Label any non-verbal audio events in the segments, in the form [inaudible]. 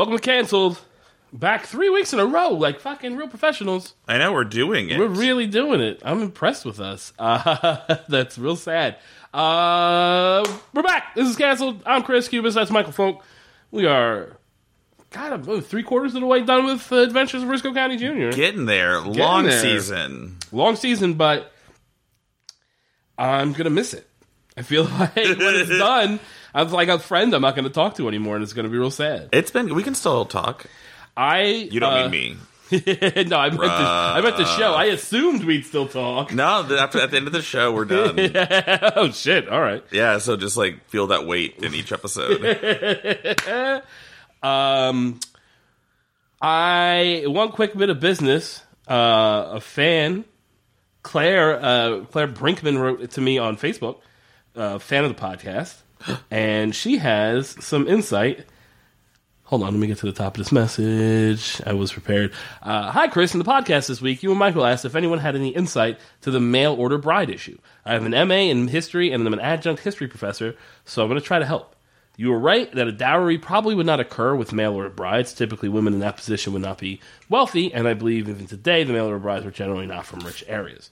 Welcome to Cancelled. Back three weeks in a row, like fucking real professionals. I know we're doing it. We're really doing it. I'm impressed with us. [laughs] Uh, that's real sad. Uh, we're back. This is Cancelled. I'm Chris Cubis. That's Michael Folk. We are, God, I'm three quarters of the way done with uh, Adventures of Brisco County Jr. getting there. Long there. season. Long season, but I'm going to miss it. I feel [laughs] like when it's [laughs] done, I'm like a friend I'm not going to talk to anymore, and it's going to be real sad. It's been. We can still talk. I You don't uh, mean me. [laughs] no, I meant the I meant the show. I assumed we'd still talk. No, after at the end of the show, we're done. [laughs] [laughs] oh shit! All right. yeah, so just like feel that weight in each episode. Um, I one quick bit of business. Uh, a fan, Claire uh, Claire Brinkman wrote to me on Facebook. Uh, fan of the podcast, and she has some insight. Hold on, let me get to the top of this message. I was prepared. Uh, Hi, Chris. In the podcast this week, you and Michael asked if anyone had any insight to the mail order bride issue. I have an MA in history and I'm an adjunct history professor, so I'm going to try to help. You were right that a dowry probably would not occur with mail order brides. Typically, women in that position would not be wealthy, and I believe even today the mail order brides are generally not from rich areas.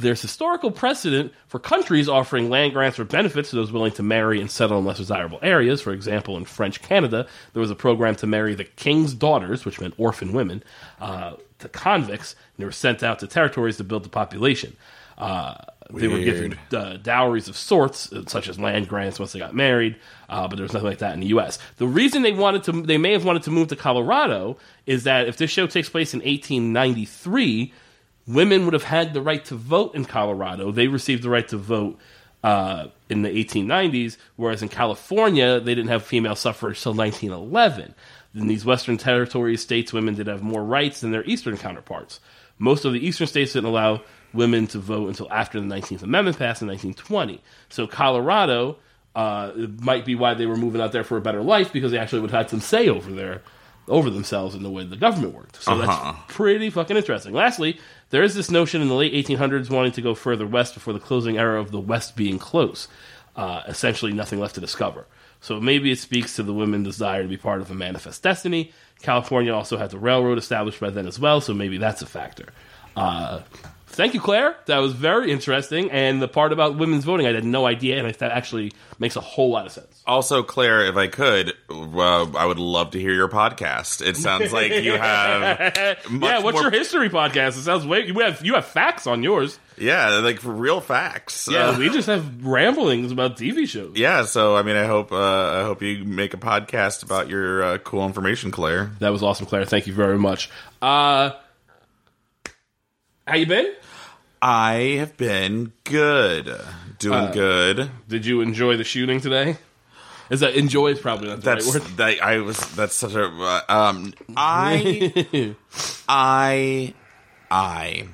There's historical precedent for countries offering land grants or benefits to those willing to marry and settle in less desirable areas. For example, in French Canada, there was a program to marry the king's daughters, which meant orphan women, uh, to convicts, and they were sent out to territories to build the population. Uh, they were given uh, dowries of sorts, uh, such as land grants once they got married, uh, but there was nothing like that in the U.S. The reason they wanted to, they may have wanted to move to Colorado, is that if this show takes place in 1893, women would have had the right to vote in Colorado. They received the right to vote uh, in the 1890s, whereas in California, they didn't have female suffrage till 1911. In these Western territories, states, women did have more rights than their Eastern counterparts. Most of the Eastern states didn't allow women to vote until after the 19th Amendment passed in 1920. So Colorado uh, might be why they were moving out there for a better life because they actually would have had some say over their over themselves in the way the government worked. So Uh-huh. that's pretty fucking interesting. Lastly, there is this notion in the late 1800s wanting to go further west before the closing era of the West being close. Uh, essentially, nothing left to discover. So maybe it speaks to the women's desire to be part of a manifest destiny. California also had the railroad established by then as well, so maybe that's a factor. Uh, thank you, Claire. That was very interesting. And the part about women's voting, I had no idea, and I, that actually makes a whole lot of sense. Also, Claire, if I could, uh, I would love to hear your podcast. It sounds like you [laughs] have much yeah, what's more- your history podcast? It sounds way you have you have facts on yours. yeah, like for real facts. Yeah, Uh, we just have ramblings about TV shows. yeah. So I mean, I hope uh, I hope you make a podcast about your uh, cool information, Claire. That was awesome, Claire. Thank you very much. Uh, how you been? I have been good, doing Uh, good. Did you enjoy the shooting today? Is that enjoy is probably not the That's right word. that I was. That's such a. Uh, um, I, [laughs] I, I,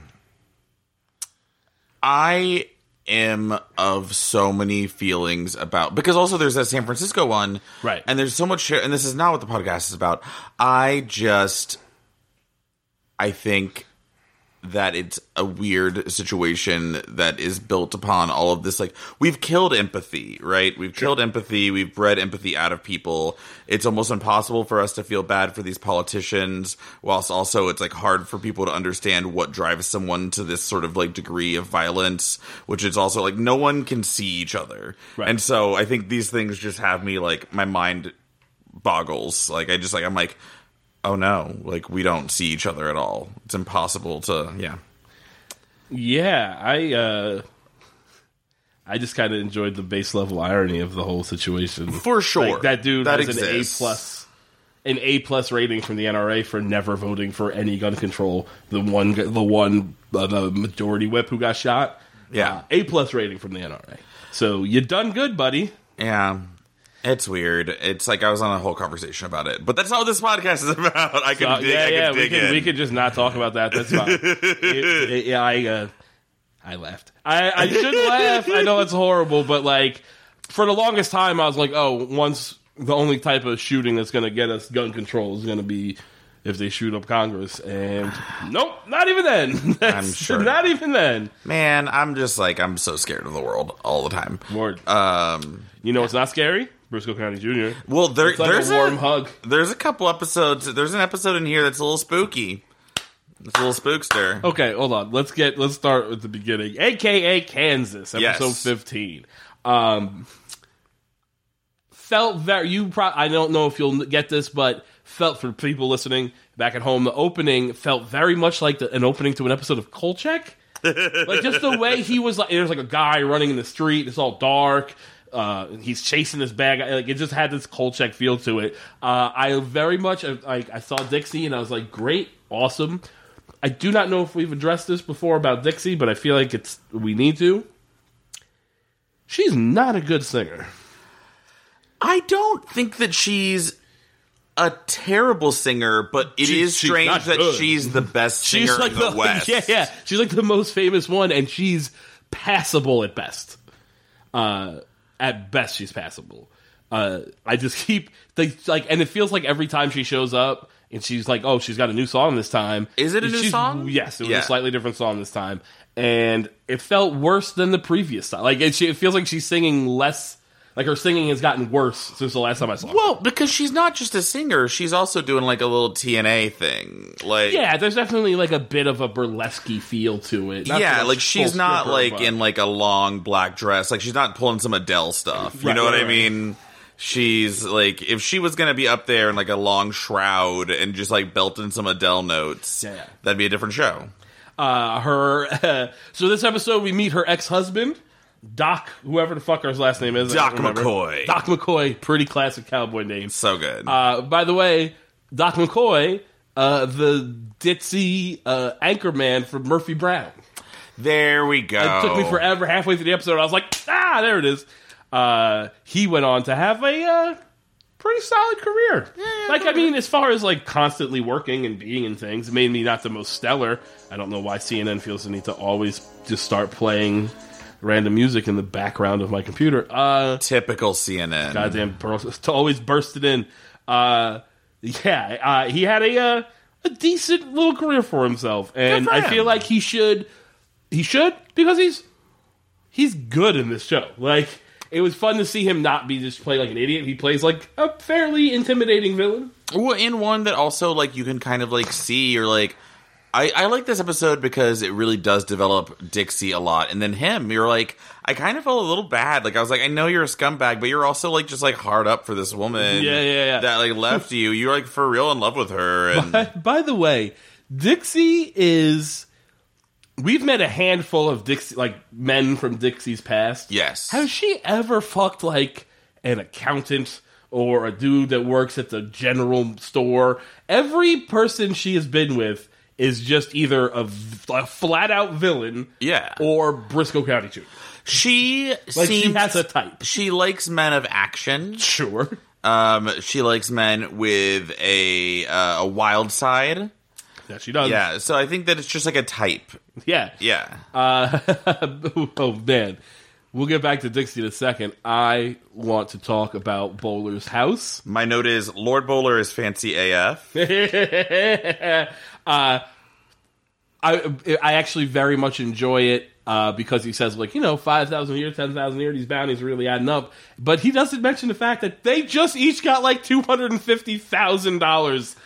I am of so many feelings about because also there's that San Francisco one, Right. And there's so much shit, and this is not what the podcast is about. I just, I think that it's a weird situation that is built upon all of this. Like we've killed empathy right? We've killed empathy. We've bred empathy out of people. It's almost impossible for us to feel bad for these politicians whilst also it's like hard for people to understand what drives someone to this sort of like degree of violence which is also like no one can see each other. Right. and so i think these things just have me like my mind boggles. Like i just like i'm like oh no like we don't see each other at all it's impossible to yeah Yeah, I uh, I just kind of enjoyed the base level irony of the whole situation. For sure. Like, that dude That has an A plus, an A plus rating from the NRA for never voting for any gun control. The one, the one, uh, the majority whip who got shot. Yeah. Uh, A plus rating from the NRA. So you done good, buddy. Yeah. It's weird. It's like I was on a whole conversation about it, but that's not what this podcast is [laughs] about. I Uh, dig, yeah, I yeah, we dig can in. we could just not talk about that. That's fine. [laughs] It- it- yeah, I uh, I laughed. I I should [laughs] laugh. I know it's horrible, but like for the longest time, I was like, oh, once the only type of shooting that's going to get us gun control is going to be if they shoot up Congress, and nope, not even then. I'm sure. not even then. Man, I'm just like I'm so scared of the world all the time. Um, You know what's not scary? Brisco County Jr. Well, there, like there's a warm a, hug. There's a couple episodes. There's an episode in here that's a little spooky. It's a little spookster. Okay, hold on. Let's get let's start with the beginning. AKA Kansas, episode Yes. 15. Um felt very you pro- I don't know if you'll get this, but felt for people listening back at home, the opening felt very much like the, an opening to an episode of Kolchak. [laughs] like just the way he was like there's like a guy running in the street, it's all dark. Uh, he's chasing this bag. Like it just had this Kolchak feel to it. Uh, I very much like I saw Dixie and I was like, great, awesome. I do not know if we've addressed this before about Dixie, but I feel like it's we need to. She's not a good singer. I don't think that she's a terrible singer, but it is strange that good. she's the best singer She's like in the, [laughs] West. yeah, yeah. She's like the most famous one, and she's passable at best. Uh, at best, she's passable. Uh, I just keep they like, and it feels like every time she shows up, and she's like, "Oh, she's got a new song this time." Is it a new song? Yes, it was Yeah. a slightly different song this time, and it felt worse than the previous time. Like it, it feels like she's singing less. Like her singing has gotten worse since the last time I saw her. Well, because she's not just a singer, she's also doing like a little TNA thing. Like Yeah, there's definitely like a bit of a burlesque feel to it. Not yeah, like she's not like but- in like a long black dress. Like she's not pulling some Adele stuff. You Right, know what right, I right. mean? She's like if she was gonna be up there in like a long shroud and just like belting some Adele notes, Yeah, that'd be a different show. uh, her. [laughs] so this episode, we meet her ex husband, Doc, whoever the fuck her last name is. Doc. McCoy. Doc McCoy, pretty classic cowboy name. So good. Uh, by the way, Doc McCoy, uh, the ditzy uh, anchorman from Murphy Brown. there we go. It took me forever. Halfway through the episode, I was like, ah, there it is. Uh, he went on to have a uh, pretty solid career. like, I mean, as far as like constantly working and being in things, maybe not the most stellar. I don't know why CNN feels the need to always just start playing random music in the background of my computer. Uh, Typical CNN. goddamn, burst, [laughs] always bursted in. Uh, yeah, uh, he had a uh, a decent little career for himself, and for I feel like he should he should because he's he's good in this show. Like it was fun to see him not be just play like an idiot. He plays like a fairly intimidating villain. Well, in one that also like you can kind of like see or like I, I like this episode because it really does develop Dixie a lot, and then him. You're like, I kind of felt a little bad. Like I was like, I know you're a scumbag, but you're also like just like hard up for this woman. Yeah, yeah, yeah. That like left you. You're like for real in love with her, and By the way, Dixie is. We've met a handful of Dixie, like men from Dixie's past. yes, Has she ever fucked like an accountant or a dude that works at the general store? Every person she has been with is just either a flat out villain, Yeah. or Brisco County Jr. she Like seems she has a type. she likes men of action. Sure. Um, she likes men with a uh, a wild side. Yeah, she does. Yeah, so I think that it's just like a type. Yeah. Yeah. Uh, [laughs] oh man, we'll get back to Dixie in a second. I want to talk about Bowler's house. My note is Lord Bowler is fancy AF. [laughs] uh, I I actually very much enjoy it uh, because he says like you know five thousand here, ten thousand here. These bounties really adding up, but he doesn't mention the fact that they just each got like two hundred and fifty thousand dollars,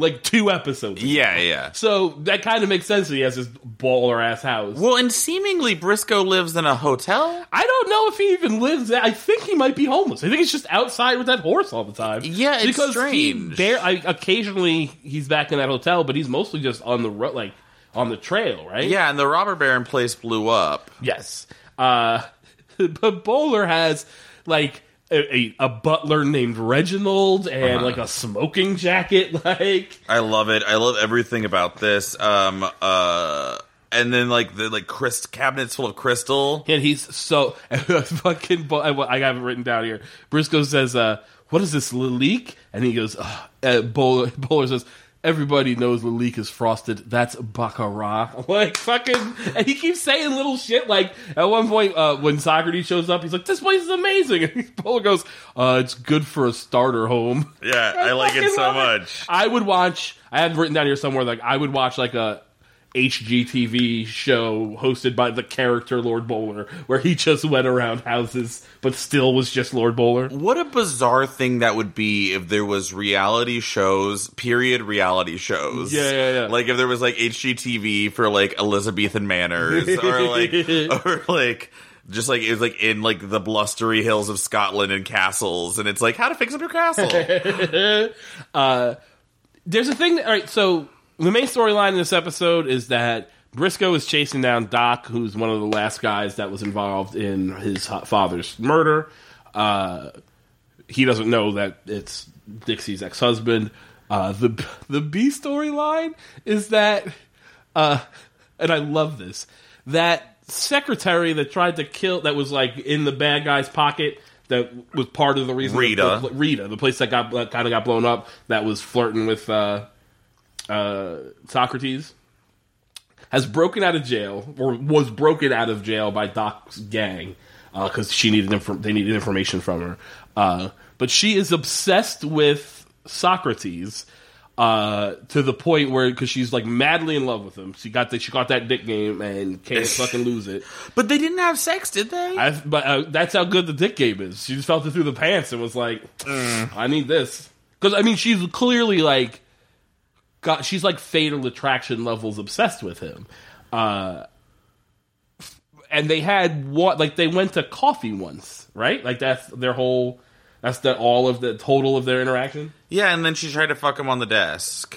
like two episodes. Yeah, yeah. So that kind of makes sense that he has this baller ass house. Well, and seemingly Brisco lives in a hotel. I don't know if he even lives there. I think he might be homeless. I think he's just outside with that horse all the time. Yeah, it's because strange. He I, occasionally he's back in that hotel, but he's mostly just on the road, like on the trail, right? Yeah, and the robber baron place blew up. Yes. Uh, [laughs] but Bowler has like a, a, a butler named Reginald and Uh-huh. like a smoking jacket. [laughs] Like I love it. I love everything about this. Um, uh, and then like the like crystal cabinets full of crystal. And he's so [laughs] fucking. Bo- I I have it written down here. Brisco says, uh, "What is this leak?" And he goes, uh, Bowler, [laughs] Bowler says, "Everybody knows leak is frosted. That's baccarat." [laughs] Like fucking, and he keeps saying little shit. Like at one point, uh, when Socrates shows up, he's like, "This place is amazing." [laughs] And Bowler goes, uh, "It's good for a starter home." Yeah, [laughs] I, like it so much. I would watch. I have written down here somewhere like I would watch like a HGTV show hosted by the character Lord Bowler, where he just went around houses but still was just Lord Bowler. What a bizarre thing that would be if there was reality shows, period reality shows. Yeah, yeah, yeah. Like if there was like HGTV for like Elizabethan manners [laughs] or like or like just like it was like in like the blustery hills of Scotland and castles and it's like how to fix up your castle. [laughs] Uh, there's a thing. That, all right, so the main storyline in this episode is that Brisco is chasing down Doc, who's one of the last guys that was involved in his father's murder. Uh, he doesn't know that it's Dixie's ex-husband. Uh, the the B storyline is that, uh, and I love this that secretary that tried to kill that was like in the bad guy's pocket that was part of the reason Rita. the- Rita the place that got that kind of got blown up that was flirting with uh, uh, Socrates has broken out of jail or was broken out of jail by Doc's gang because she needed infor- they needed information from her. Uh, but she is obsessed with Socrates uh, to the point where because she's like madly in love with him. She got the, she got that dick game and can't [laughs] fucking lose it. but they didn't have sex, did they? I, but uh, that's how good the dick game is. She just felt it through the pants and was like, "I need this." Because I mean, she's clearly like, got she's like fatal attraction levels obsessed with him. Uh, and they had what like they went to coffee once, right? Like that's their whole. That's the all of the total of their interaction. yeah, and then she tried to fuck him on the desk.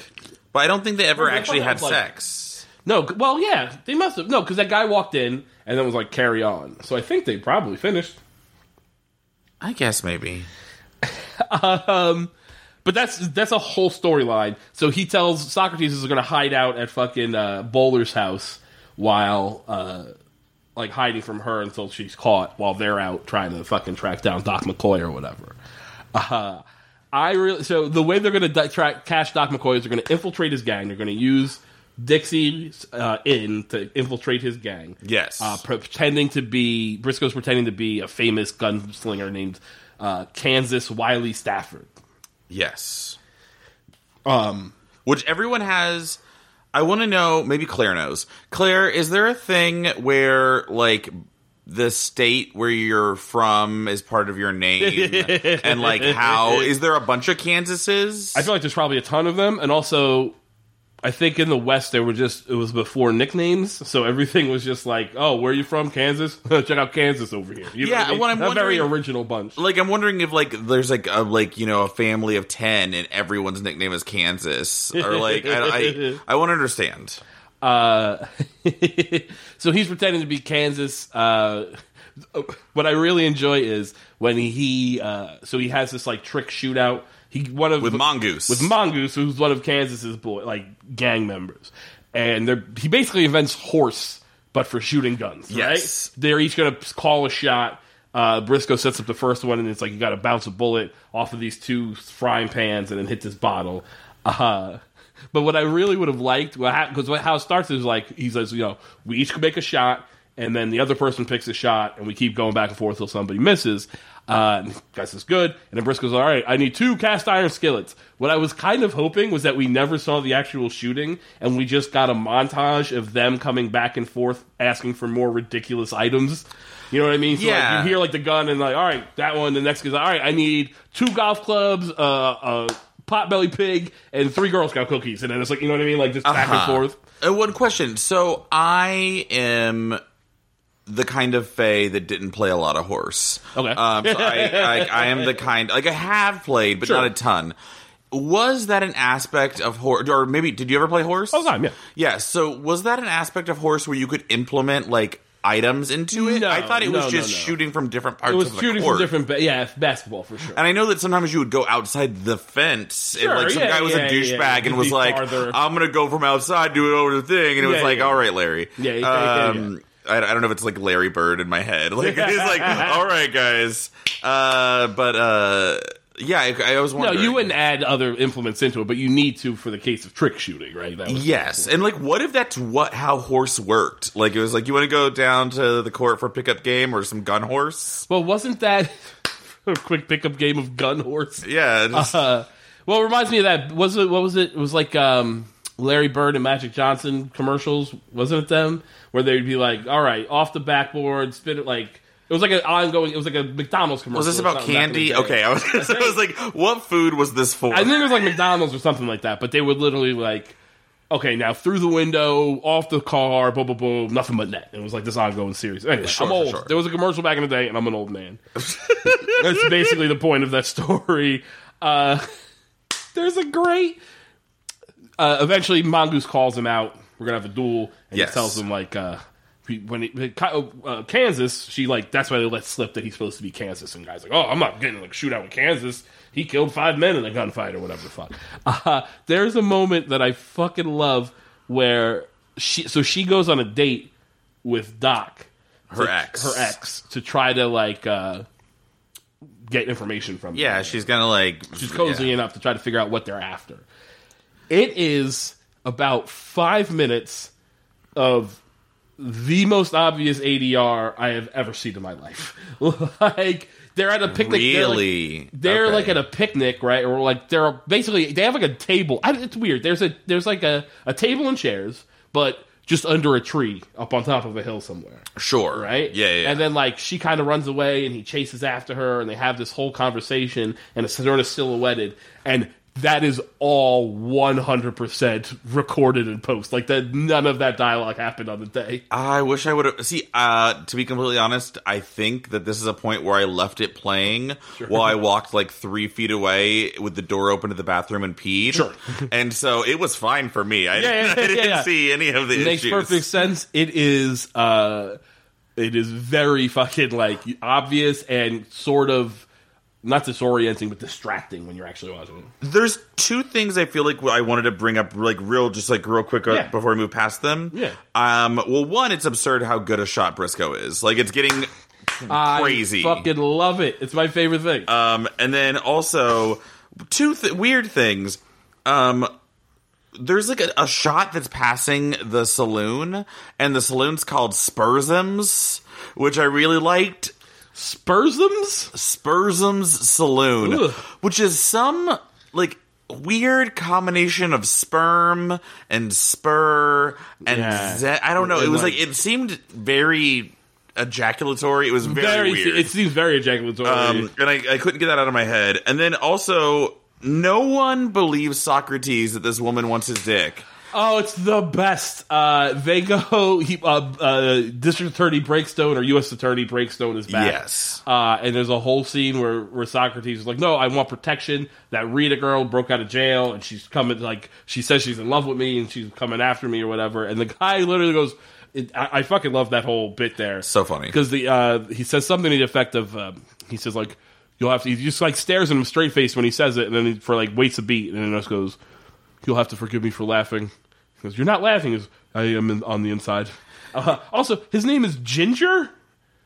But I don't think they ever Well, they actually had like- sex. No, well, yeah, they must have no because that guy walked in and then was like carry on. So I think they probably finished. I guess maybe. [laughs] But that's that's a whole storyline. So he tells Socrates is going to hide out at fucking uh, Bowler's house while uh, like hiding from her until she's caught while they're out trying to fucking track down Doc McCoy or whatever. Uh, I really so the way they're going to di- track cash Doc McCoy is they're going to infiltrate his gang. They're going to use Dixie's uh, in to infiltrate his gang. Yes. uh, pretending to be Brisco's pretending to be a famous gunslinger named uh, Kansas Wiley Stafford. Yes. Um, which everyone has. I want to know. Maybe Claire knows. Claire, is there a thing where like the state where you're from is part of your name, [laughs] and like how is there a bunch of Kansases? I feel like there's probably a ton of them, and also, I think in the West there were just it was before nicknames, so everything was just like, oh, where are you from, Kansas? [laughs] Check out Kansas over here. You know Yeah, what I mean? I'm a very original bunch. like I'm wondering if like there's like a like you know a family of ten and everyone's nickname is Kansas or like I I, [laughs] I want to understand. Uh, [laughs] so he's pretending to be Kansas. Uh, what I really enjoy is when he uh, so he has this like trick shootout. He one of With Mongoose. with Mongoose, who's one of Kansas's boy like gang members, and they're he basically invents horse, but for shooting guns. Yes. right? They're each gonna call a shot. Uh, Brisco sets up the first one, and it's like you got to bounce a bullet off of these two frying pans, and then hit this bottle. Uh, but what I really would have liked, because how it starts is like he says, you know, we each can make a shot, and then the other person picks a shot, and we keep going back and forth until somebody misses. Uh, and guys is good, and then Brisco's all right. I need two cast iron skillets. What I was kind of hoping was that we never saw the actual shooting, and we just got a montage of them coming back and forth asking for more ridiculous items. You know what I mean? So Yeah. like you hear like the gun and like, all right, that one. The next guy's all right, I need two golf clubs, uh, a potbelly pig, and three Girl Scout cookies. And then it's like, you know what I mean? Like just back and Uh-huh. forth. Uh, one question. So I am the kind of Fae that didn't play a lot of horse. Okay. Um, so I, I, I am the kind like I have played, but Sure. not a ton. Was that an aspect of horse, or maybe did you ever play horse? All the time, yeah. Yeah. So was that an aspect of horse where you could implement like items into it? No, I thought it was just no, no. shooting from different parts It was shooting court. from different, ba- yeah, basketball for sure. And I know that sometimes you would go outside the fence Sure, if like some yeah, guy was yeah, a douchebag yeah, and was like, farther. "I'm gonna go from outside, do it over the thing," and it was like. "All right, Larry." Yeah, um, I, I don't know if it's like Larry Bird in my head. [laughs] Like it's like, [laughs] "All right, guys," uh, but uh, yeah, I, I was no, wondering. you wouldn't add other implements into it, but you need to for the case of trick shooting, right? That was Yes, and like, what if that's what how horse worked? Like, it was like, you want to go down to the court for a pickup game or some gun horse? Well, wasn't that [laughs] a quick pickup game of gun horse? Yeah, just- Uh, well, it reminds me of that. Was it? What was it? It was like um, Larry Bird and Magic Johnson commercials, wasn't it them? Where they'd be like, "All right, off the backboard, spin it like." It was like an ongoing. It was like a McDonald's commercial. Was this about something back in the candy? Okay, I was, I was like, what food was this for? I think it was like McDonald's or something like that. But they would literally like, okay, now through the window, off the car, boom, boom, boom, nothing but net. It was like this ongoing series. Anyway, Sure, I'm old. sure. There was a commercial back in the day, and I'm an old man. [laughs] That's basically the point of that story. Uh, [laughs] there's a great. Uh, eventually, Mongoose calls him out. We're gonna have a duel, and Yes. he tells him like. Uh, when he, uh, Kansas, she like that's why they let slip that he's supposed to be Kansas, and guys like, oh, I'm not getting like shoot out with Kansas. He killed five men in a gunfight or whatever the fuck. Uh, there's a moment that I fucking love where she so she goes on a date with Doc, Her to- ex. her ex, to try to like uh, get information from. him. yeah, she's gonna like she's cozying yeah. up to try to figure out what they're after. It is about five minutes of the most obvious ADR I have ever seen in my life. [laughs] like they're at a picnic. they're like- Really? They're Okay. like at a picnic, right? Or like they're basically they have like a table. I, it's weird. There's a there's like a, a table and chairs, but just under a tree up on top of a hill somewhere Sure. right? Yeah, yeah. And then like she kind of runs away, and he chases after her, and they have this whole conversation, and it's sort of silhouetted, and that is all one hundred percent recorded in post. Like that, none of that dialogue happened on the day. I wish I would have. See, uh, to be completely honest, I think that this is a point where I left it playing while I [laughs] walked like three feet away with the door open to the bathroom and peed. Sure. [laughs] and so it was fine for me. I, Yeah, yeah, [laughs] I didn't yeah, see any of the issues. It makes issues. perfect sense. It is, uh, it is very fucking like obvious and sort of not disorienting, but distracting when you're actually watching it. There's two things I feel like I wanted to bring up, like real, just like real quick uh, Yeah. before we move past them. Yeah. Um. Well, one, it's absurd how good a shot Brisco is. Like, it's getting crazy. I fucking love it. It's my favorite thing. Um, and then also two th- weird things. Um, there's like a, a shot that's passing the saloon, and the saloon's called Spursums, which I really liked. Spursums? Spursums Saloon, Ugh. which is some like weird combination of sperm and spur and Yeah. ze- I don't know. It And, was like- like it seemed very ejaculatory. It was very, very, weird. It seems very ejaculatory. Um, and I, I couldn't get that out of my head. And then also, no one believes Socrates that this woman wants his dick. Oh, it's the best. Uh, they go. [laughs] He, uh, uh, District Attorney Breakstone or U.S. Attorney Breakstone is back. Yes. Uh, and there's a whole scene where, where Socrates is like, "No, I want protection." That Rita girl broke out of jail, and she's coming. Like she says, she's in love with me, and she's coming after me or whatever. And the guy literally goes, it, I, "I fucking love that whole bit there." So funny. because the uh, he says something to the effect of um, he says like you'll have to he just like stares at him straight face when he says it and then he, for like waits a beat and then just goes you'll have to forgive me for laughing you're not laughing goes, I am in, on the inside. Uh, also his name is Ginger?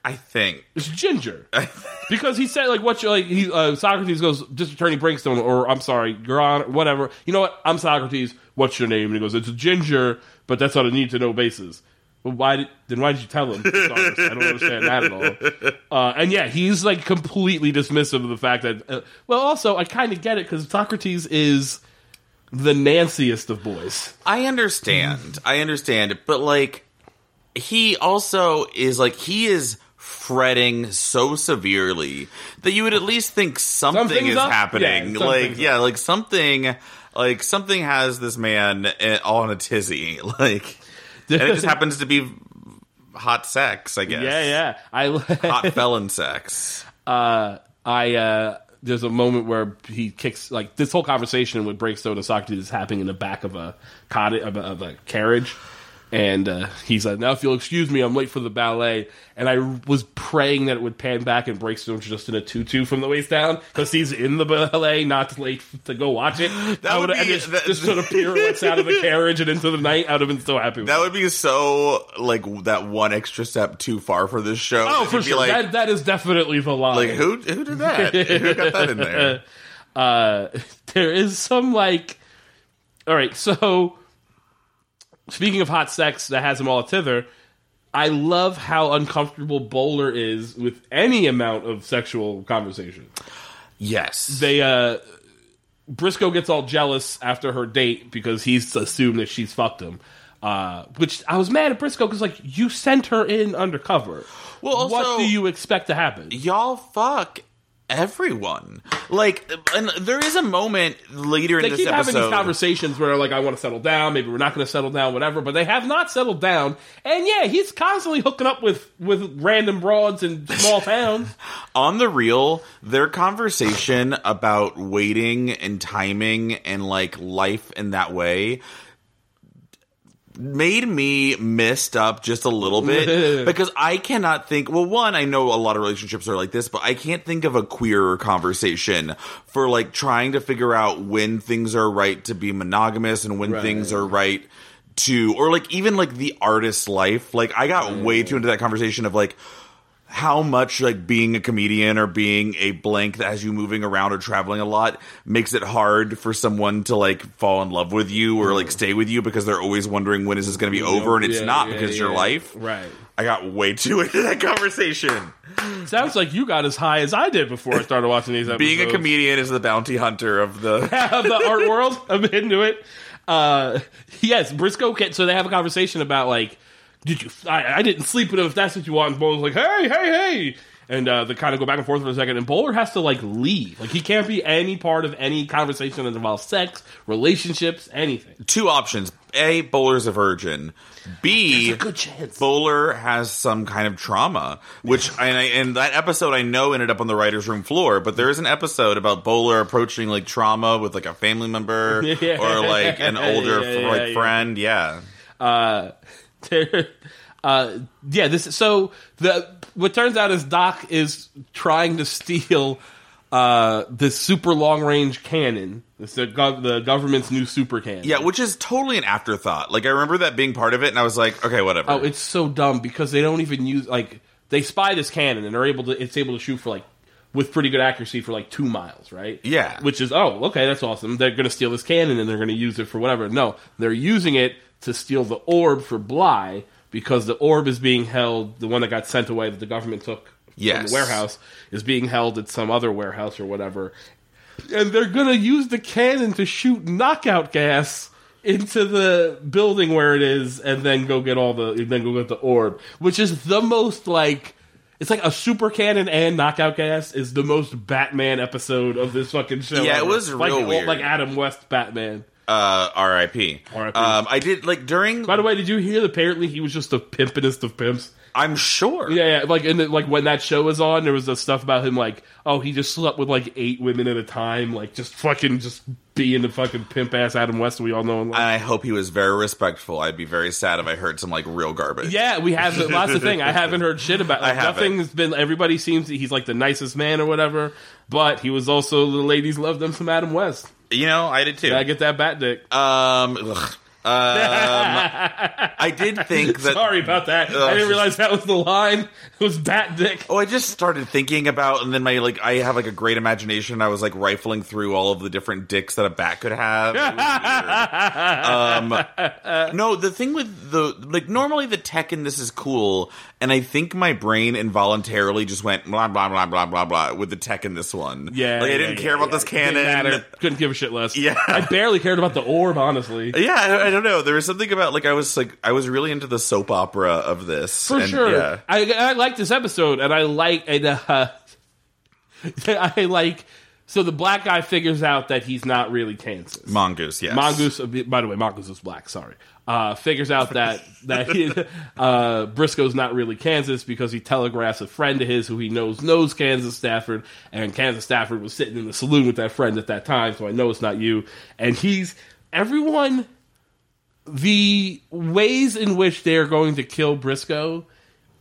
I think. it's Ginger. [laughs] Because he said like what you like he uh, Socrates goes District Attorney Breakstone or I'm sorry Your Honor whatever. You know what? I'm Socrates. What's your name? And he goes it's Ginger but that's on a need to know basis. Well, why did then why did you tell him? I don't understand that at all. Uh, and yeah he's like completely dismissive of the fact that uh, well also I kind of get it because Socrates is the nanciest of boys I understand. I understand. But, like, he also is, like, he is fretting so severely that you would at least think something Something's is up? happening. Yeah, like, something's yeah, like something. Like something has this man eh, on a tizzy, [laughs] like, and it just [laughs] happens to be hot sex, I guess. yeah yeah I hot [laughs] felon sex. uh, I uh, there's a moment where he kicks like this whole conversation with Breakstone and Socrates is happening in the back of a cottage of a, of a carriage, and uh, he's like, "Now, if you'll excuse me, I'm late for the ballet." And I was praying that it would pan back and break Breakstone's just in a tutu from the waist down because he's in the ballet, not late to go watch it. [gasps] That I would and just, that- just sort of pirouettes out of the carriage and into the night. I'd have been so happy. With That would be so like that one extra step too far for this show. Oh, for sure. Like, that that is definitely the line. like who who did that? who got that in there? [laughs] uh, [laughs] there is some like, all right. So, speaking of hot sex that has them all tither, I love how uncomfortable Bowler is with any amount of sexual conversation. Yes. They, uh, Brisco gets all jealous after her date because he's assumed that she's fucked him. Uh, which I was mad at Brisco because like you sent her in undercover. Well, also- what do you expect to happen? Y'all fuck everyone. Like, and there is a moment later They in this keep having episode. these conversations where like I want to settle down, maybe we're not going to settle down, whatever. But they have not settled down, and yeah, he's constantly hooking up with with random broads in small [laughs] towns. on the real, their conversation about waiting and timing and like life in that way made me messed up just a little bit [laughs] because I cannot think. Well, one, I know a lot of relationships are like this, but I can't think of a queer conversation for like trying to figure out when things are right to be monogamous and when Right. things are right to, or like even like the artist's life. Like I got way too into that conversation of like how much like being a comedian or being a blank that has you moving around or traveling a lot makes it hard for someone to like fall in love with you or like stay with you because they're always wondering when is this going to be over and it's Yeah, not yeah, because your yeah. life. right? I got way too [laughs] into that conversation. Sounds like you got as high as I did before I started watching these episodes. [laughs] Being a comedian is the bounty hunter of the [laughs] of the art world. I'm into it. Uh, yes, Brisco. Can, so they have a conversation about like, did you? I, I didn't sleep with him. If that's what you want, and Bowler's like, hey, hey, hey, and uh, they kind of go back and forth for a second. And Bowler has to like leave. Like he can't be any part of any conversation that involves sex, relationships, anything. two options. A, Bowler's a virgin. B, There's a good chance. Bowler has some kind of trauma, which and, I, and that episode I know ended up on the writers' room floor. But there is an episode about Bowler approaching like trauma with like a family member [laughs] Yeah. or like an [laughs] older Yeah, yeah, like yeah. friend. Yeah, uh, uh, yeah, this so the what turns out is Doc is trying to steal uh, this super long range cannon. It's the, gov- the government's new super cannon. yeah, which is totally an afterthought. Like I remember that being part of it, and I was like, okay, whatever. Oh, it's so dumb because they don't even use like they spy this cannon and they're able to it's able to shoot for like with pretty good accuracy for like two miles, right? Yeah. Which is oh okay that's awesome. They're gonna steal this cannon and they're gonna use it for whatever. No, they're using it to steal the orb for Bly because the orb is being held. The one that got sent away that the government took from the warehouse is being held at some other warehouse or whatever. And they're gonna use the cannon to shoot knockout gas into the building where it is, and then go get all the then go get the orb, which is the most like it's like a super cannon and knockout gas is the most Batman episode of this fucking show. Yeah, it was like, real weird. like Adam West Batman. Uh, R.I.P. R.I.P.. Um, I did like during. By the way, did you hear that apparently he was just the pimpinest of pimps? I'm sure. Yeah, yeah, like in the, like when that show was on, there was the stuff about him like, oh, he just slept with like eight women at a time, like just fucking just being the fucking pimp ass Adam West we all know. And I hope he was very respectful. I'd be very sad if I heard some like real garbage. Yeah, we have lots of thing. I haven't heard shit about. [laughs] Like, I haven't. Nothing's been. Everybody seems he's like the nicest man or whatever. But he was also the ladies loved him some Adam West. You know, I did too. I get that bat dick. Um, ugh. um, [laughs] I did think that. Sorry about that. I didn't realize that was the line. It was bat dick. Oh, I just started thinking about, and then my like, I have like a great imagination. I was like rifling through all of the different dicks that a bat could have. It was weird. [laughs] um, no, the thing with the like, normally the tech in this is cool, and I think my brain involuntarily just went blah blah blah blah blah blah with the tech in this one. Yeah, like I didn't yeah, care about yeah. this Didn't cannon. matter. Couldn't give a shit less. Yeah. I barely cared about the orb, honestly. [laughs] Yeah, I, I don't know. There was something about like I was like I was really into the soap opera of this For and, sure. Yeah. I, I like this episode, and I like and uh, [laughs] I like. So the black guy figures out that he's not really Kansas. Mongoose, yes. Mongoose. uh, By the way, Mongoose is black. Sorry. Uh, figures out that that he, [laughs] uh, Brisco's not really Kansas because he telegraphs a friend of his who he knows knows Kansas Stafford, and Kansas Stafford was sitting in the saloon with that friend at that time, so I know it's not you. And he's everyone. The ways in which they are going to kill Brisco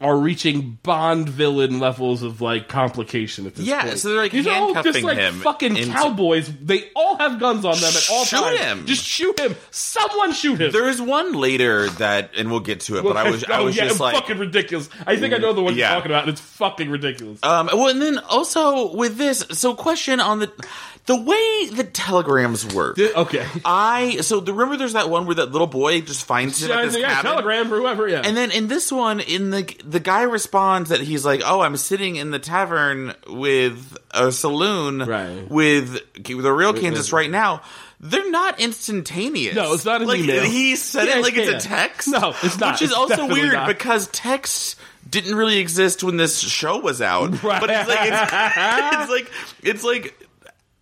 are reaching Bond villain levels of like complication at this Yeah, point. Yeah, so they're, like, These are all just handcuffing like him fucking into- cowboys. They all have guns on them at all times. Shoot times. him. Just shoot him. Someone shoot him. There is one later that, and we'll get to it. But I [laughs] was, I oh, was yeah, just like, fucking ridiculous. I think I know the one Yeah. you're talking about. and It's fucking ridiculous. um. Well, and then also with this, so question on the, the way the telegrams work. okay. I so the remember there's that one where that little boy just finds him at this yeah, cabin. telegram for whoever. Yeah. And then in this one, in the the guy responds that he's like, "Oh, I'm sitting in the tavern with a saloon Right. with the real Kansas right now." They're not instantaneous. No, it's not an like, email. He said Yeah, it like it's yeah. a text. No, it's not. Which is It's also weird not. because text didn't really exist when this show was out. [laughs] Right. But it's like it's, [laughs] it's like it's like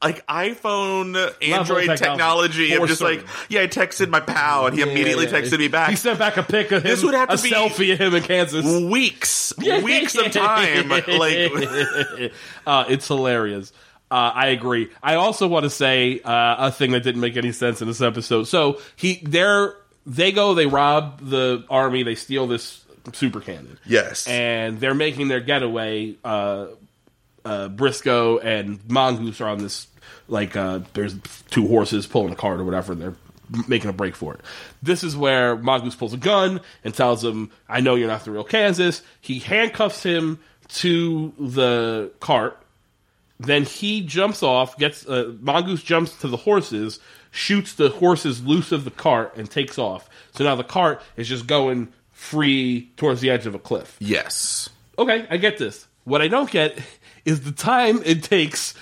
like iPhone Android technology. technology For just like yeah, I texted my pal and he immediately Yeah, yeah. texted me back. He sent back a pic of him. This would have to a be- selfie of him in Kansas. weeks, [laughs] weeks of time. Like, [laughs] uh, it's hilarious. Uh, I agree. I also want to say uh, a thing that didn't make any sense in this episode. So he, they're, they go, they rob the army, they steal this super cannon. yes, and they're making their getaway. Uh, uh, Brisco and Mongoose are on this like uh, there's two horses pulling a cart or whatever. And they're making a break for it. This is where Mongoose pulls a gun and tells him, "I know you're not the real Kansas." He handcuffs him to the cart. Then he jumps off. Gets uh, Mongoose jumps to the horses, shoots the horses loose of the cart, and takes off. So now the cart is just going free towards the edge of a cliff yes. okay, I get this. What I don't get [laughs] is the time it takes.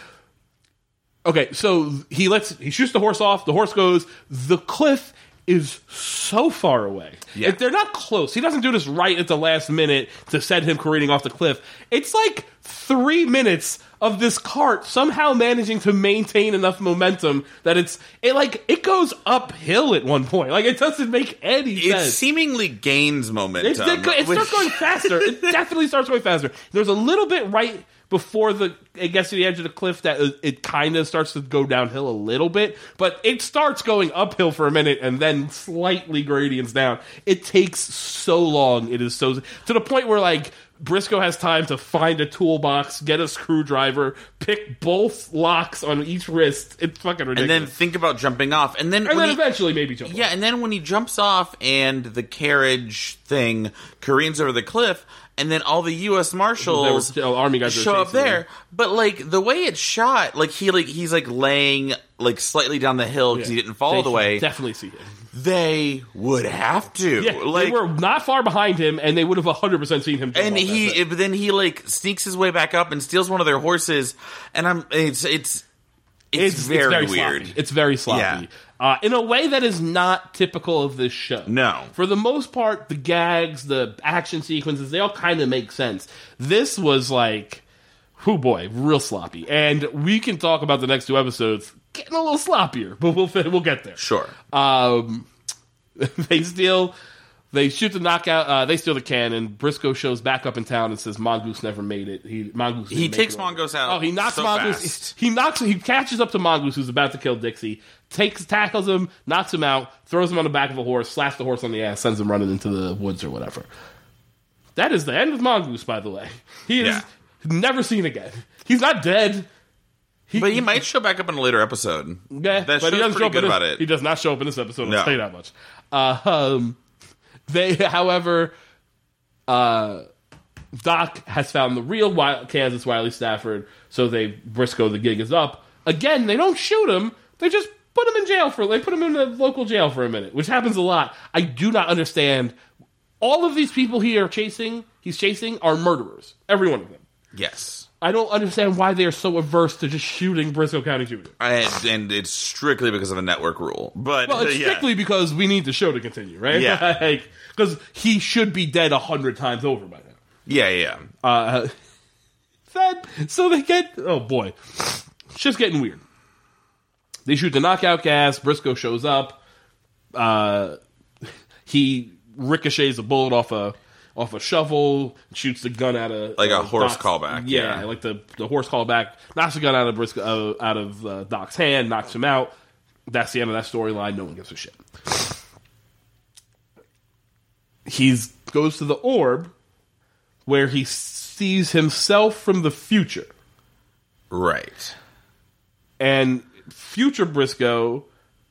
Okay, so he lets he shoots the horse off. The horse goes. The cliff is so far away. Yeah. If they're not close, he doesn't do this right at the last minute to send him careening off the cliff. It's like three minutes of this cart somehow managing to maintain enough momentum that it's it like it goes uphill at one point. Like it doesn't make any It sense. seemingly gains momentum. It's, it, it which- starts going [laughs] faster. It definitely starts going faster. There's a little bit right before the it gets to the edge of the cliff that it, kind of starts to go downhill a little bit, but it starts going uphill for a minute and then slightly gradients down. It takes so long. It is so to the point where like Brisco has time to find a toolbox, get a screwdriver, pick both locks on each wrist. It's fucking ridiculous. and then think about jumping off, and then and then he- eventually maybe jump. Yeah, and then when he jumps off and the carriage thing careens over the cliff, and then all the U.S. Marshals were- oh, army guys show up there. But like the way it's shot, like he like he's like laying like slightly down the hill because he didn't fall They the way. Definitely see him. They would have to. Yeah, like, they were not far behind him, and they would have 100% seen him. and he but then he like sneaks his way back up and steals one of their horses, and I'm it's it's it's, very, weird. Sloppy. It's very sloppy. Yeah. Uh, in a way that is not typical of this show. No. For the most part, the gags, the action sequences, they all kind of make sense. This was like, whoo boy, real sloppy. And we can talk about the next two episodes getting a little sloppier, but we'll [laughs] we'll get there. Sure. Um, [laughs] they steal, they shoot the knockout. Uh, they steal the cannon. Brisco shows back up in town and says Mongoose never made it. He Mongoose. He takes. Mongoose out Oh, he knocks so Mongoose. fast. He knocks. He catches up to Mongoose, who's about to kill Dixie. Takes, tackles him, knocks him out, throws him on the back of a horse, slaps the horse on the ass, sends him running into the woods or whatever. That is the end of Mongoose, by the way. He is Yeah. never seen again. He's not dead. but he might show back up in a later episode. Yeah, that but he doesn't show up good in this, about it. He does not show up in this episode. I'll No. say that much. Uh, um, they, however, uh, Doc has found the real Wi- Kansas Wiley Stafford, so they Brisco. The gig is up again. They don't shoot him. They just put him in jail for. They put him in the local jail for a minute, which happens a lot. I do not understand. All of these people he are chasing, he's chasing, are murderers. Every one of them. Yes. I don't understand why they are so averse to just shooting Brisco County Jr. And, and it's strictly because of a network rule. But Well, it's yeah. strictly because we need the show to continue, right? Yeah. [laughs] like because he should be dead a hundred times over by now. yeah, yeah. Uh, [laughs] then so they get oh boy, it's just getting weird. They shoot the knockout gas. Brisco shows up. Uh, [laughs] he ricochets a bullet off a off a shovel, shoots the gun out of Like a uh, horse Doc's- callback, Yeah, yeah. like the the horse callback knocks the gun out of Brisco uh, out of uh, Doc's hand, knocks him out. That's the end of that storyline. No one gives a shit. He goes to the orb where he sees himself from the future. Right. And future Brisco,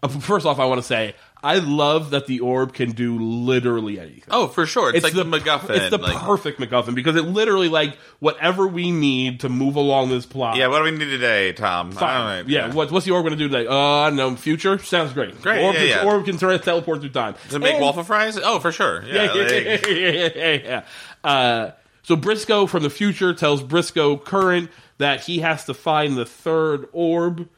uh, first off, I want to say I love that the orb can do literally anything. Oh, for sure. It's, like the, MacGuffin. It's the like, perfect MacGuffin because it literally like whatever we need to move along this plot. yeah, what do we need today, Tom? Fine. Right, yeah, What, what's the orb going to do today? Uh, no. Future sounds great. Great, Orb, yeah, can, yeah. orb can turn, teleport through time. To make And- waffle fries? Oh, for sure. [laughs] Yeah, yeah, yeah, yeah, yeah, yeah, yeah. Uh, so Brisco from the future tells Brisco current that he has to find the third orb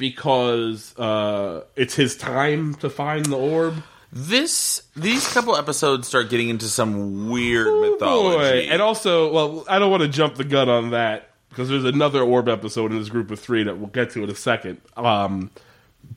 because uh, it's his time to find the orb. This these couple episodes start getting into some weird Boy. mythology. And also, well, I don't want to jump the gun on that because there's another orb episode in this group of three that we'll get to in a second. Um,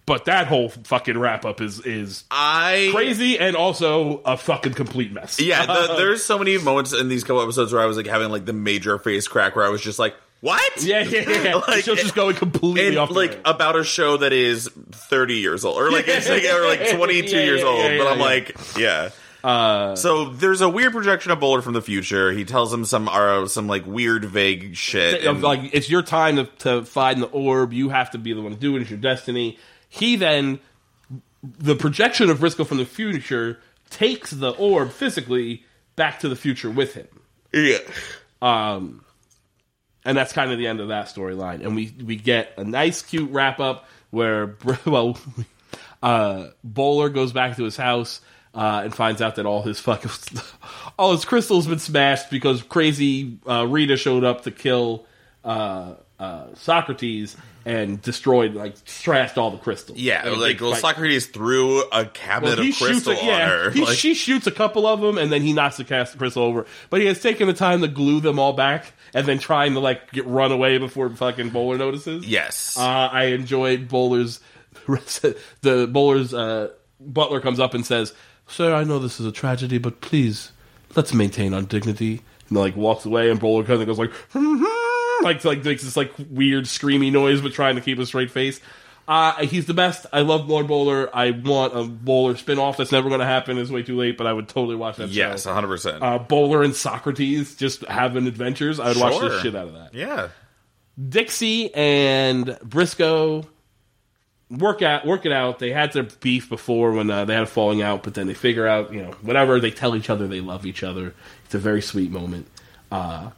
but that whole fucking wrap up is is I crazy and also a fucking complete mess. Yeah, the, [laughs] there's so many moments in these couple episodes where I was like having like the major face crack where I was just like, "What?" yeah, yeah, yeah. Like, [laughs] the show's just going completely and off like about a show that is 30 years old or like it's like or like [laughs] 22 Yeah, years yeah, old yeah, but i'm like yeah Uh, so there's a weird projection of Bowler from the future. He tells him some uh, some like weird vague shit. and- like it's your time to, to find the orb. You have to be the one to do it. It's your destiny. He then, the projection of Brisco from the future takes the orb physically back to the future with him, yeah. And that's kind of the end of that storyline. And we we get a nice, cute wrap up where [laughs] well, [laughs] uh, Bowler goes back to his house. Uh, and finds out that all his fucking [laughs] all his crystals been smashed because crazy uh, Rita showed up to kill uh, uh, Socrates and destroyed like trashed all the crystals. Yeah, And like well. Socrates threw a cabinet Well, of crystal a, on yeah, her. he, Like, she shoots a couple of them and then he knocks the cast crystal over. But he has taken the time to glue them all back and then trying to like get run away before fucking Bowler notices. yes, Uh, I enjoyed Bowler's. [laughs] the Bowler's uh, butler comes up and says, "Sir, I know this is a tragedy, but please let's maintain our dignity." And like walks away, and Bowler kind of goes like, [laughs] like like makes this like weird screamy noise, but trying to keep a straight face. Uh, he's the best. I love Lord Bowler. I want a Bowler spinoff. That's never going to happen. It's way too late, but I would totally watch that yes, show. 100. percent Uh, Bowler and Socrates just having adventures. I would watch the shit out of that. Yeah, Dixie and Brisco work out work it out. They had their beef before when uh, they had a falling out, but then they figure out, you know, whatever. They tell each other they love each other. It's a very sweet moment. Uh,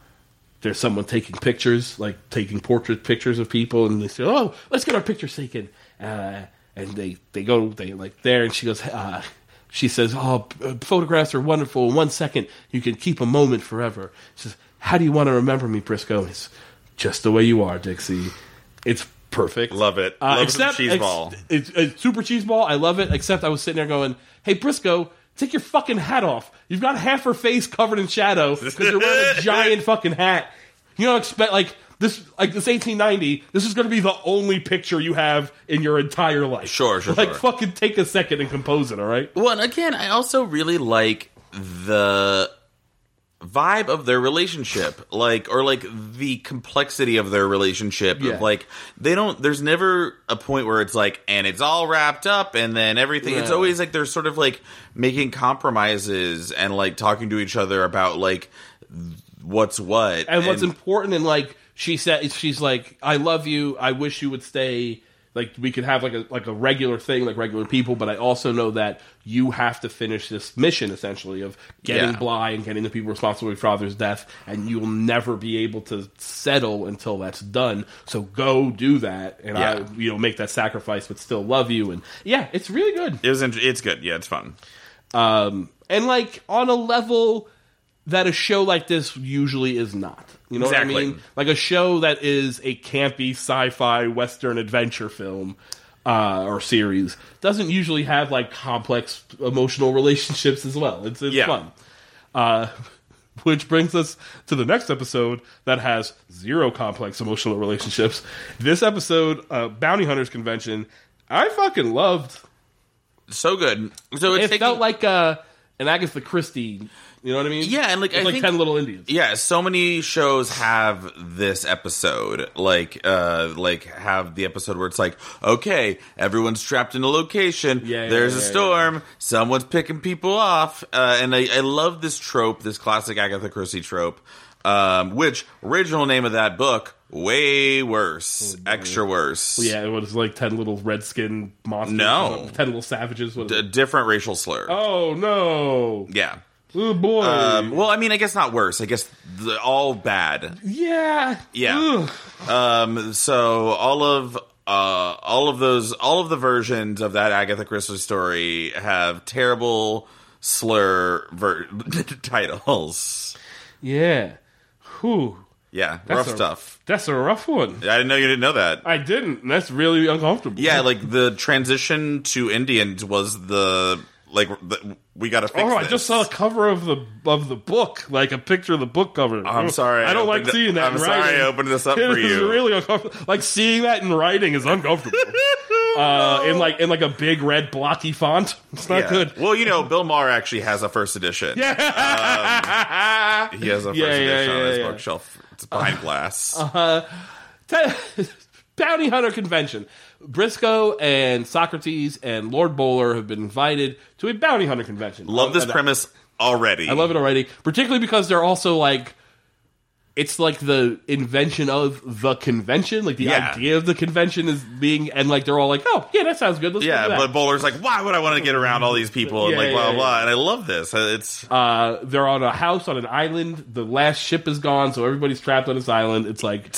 there's someone taking pictures, like taking portrait pictures of people, and they say, "Oh, let's get our pictures taken." Uh, and they they go they like there, and she goes. Uh, she says, "Oh, uh, photographs are wonderful. In one second, you can keep a moment forever." She says, "How do you want to remember me, Brisco?" It's just the way you are, Dixie. It's perfect. Love it. Uh, Love except cheese ex- ball. It's, it's super cheese ball. I love it. Except I was sitting there going, "Hey, Brisco, take your fucking hat off. You've got half her face covered in shadow because you're wearing a [laughs] giant fucking hat. You don't expect like." This like this 1890. This is going to be the only picture you have in your entire life. Sure, sure, Like sure. fucking take a second and compose it. All right. Well, and again, I also really like the vibe of their relationship, like or like the complexity of their relationship. Yeah. Of like they don't. There's never a point where it's like, and it's all wrapped up, and then everything. It's always like they're sort of like making compromises and like talking to each other about like what's what and what's important and like she said she's like i love you i wish you would stay like we could have like a like a regular thing like regular people but i also know that you have to finish this mission essentially of getting Yeah. bly and getting the people responsible for your father's death and you'll never be able to settle until that's done so go do that and i you know make that sacrifice but still love you and yeah it's really good It was. int- It's good. Yeah, it's fun. um, and like on a level that a show like this usually is not. You know what I mean? Like a show that is a campy sci-fi western adventure film uh, or series doesn't usually have like complex emotional [laughs] relationships as well. It's, it's Yeah. fun. Uh, [laughs] which brings us to the next episode that has zero complex emotional relationships. This episode, uh, Bounty Hunters Convention, I fucking loved So good. So it's it taking- felt like uh, an Agatha Christie. You know what I mean? Yeah, and, like, It's I like think- Ten Little Indians. Yeah, so many shows have this episode, like, uh, like have the episode where it's like, okay, everyone's trapped in a location. Yeah, yeah, there's a yeah, yeah. storm. Someone's picking people off, uh, and I, I love this trope, this classic Agatha Christie trope Um, which original name of that book? Way worse, extra worse. Yeah, it was like ten little red skin monsters. No. ten little savages. What is A different racial slur. Oh no! Yeah. Oh boy! Um, well, I mean, I guess not worse. I guess the, all bad. yeah, Yeah. Ugh. Um, so all of uh, all of those, all of the versions of that Agatha Christie story have terrible slur ver- [laughs] titles. yeah. Whew. Yeah, That's rough a- stuff. That's a rough one. I didn't know you didn't know that. I didn't. That's really uncomfortable. Yeah, like the transition to Indians was the like we got to fix. Oh, I just saw a cover of the of the book, like a picture of the book cover. I'm sorry. I don't like seeing that. I'm in sorry. writing. I opened this up [laughs] It for you. really uncomfortable. Like seeing that in writing is uncomfortable. [laughs] uh, in like in like a big red blocky font. [laughs] It's not Yeah. good. Well, you know, Bill Maher actually has a first edition. Yeah. He has a first Yeah, yeah, edition on his yeah. bookshelf. It's behind glass. Bounty Hunter Convention. Briscoe and Socrates and Lord Bowler have been invited to a Bounty Hunter convention. Love this And premise already. I love it already, particularly because they're also like it's like the invention of the convention, like the Yeah. idea of the convention is being, and like they're all like, "Oh, yeah, that sounds good." Let's Yeah, do that. but Bowler's like, why would I want to get around all these people and Yeah, like blah yeah, blah? And I love this. It's uh, they're on a house on an island. The last ship is gone, so everybody's trapped on this island. It's like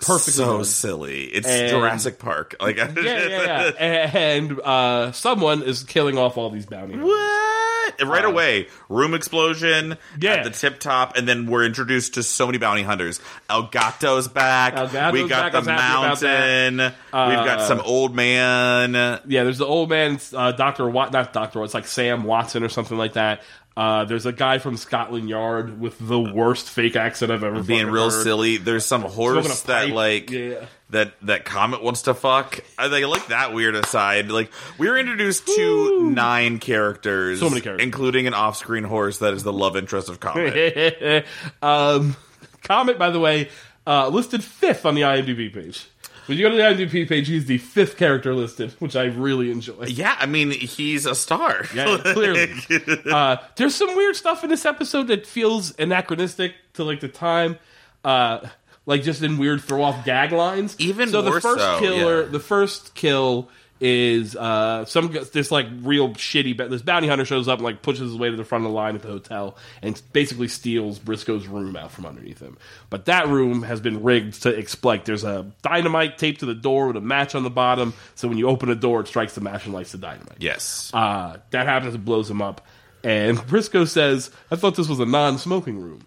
perfectly so silly. It's And- Jurassic Park. Like yeah, yeah, yeah. [laughs] and uh, someone is killing off all these bounty hunters. What? Right away, room explosion Uh, Yeah. at the tip top, and then we're introduced to so many bounty hunters. Elgato's back. Elgato's we got back. The happy about that. mountain. We've got Uh, some old man. Yeah, there's the old man, uh, Doctor Wat, not Doctor. It's like Sam Watson or something like that. Uh, there's a guy from Scotland Yard with the worst fake accent I've ever being real heard. silly. There's some horse that like Yeah. that that Comet wants to fuck. I think like that weird aside. Like we were introduced to nine characters, So many characters. including an off-screen horse that is the love interest of Comet. [laughs] um, Comet, by the way, uh, listed fifth on the IMDb page. When you go to the IMDb page, he's the fifth character listed, which I really enjoy. yeah, I mean he's a star. Yeah, clearly. [laughs] uh, there's some weird stuff in this episode that feels anachronistic to like the time. Uh, like just in weird throw off gag lines. Even so the first so, killer, yeah. the first kill is uh some this like real shitty ba- this bounty hunter shows up and like pushes his way to the front of the line at the hotel and basically steals Brisco's room out from underneath him. But that room has been rigged to exploit. There's a dynamite taped to the door with a match on the bottom, so when you open the door, it strikes the match and lights the dynamite. Yes. Uh, that happens, it blows him up. And Brisco says, I thought this was a non smoking room.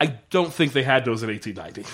I don't think they had those in 1890.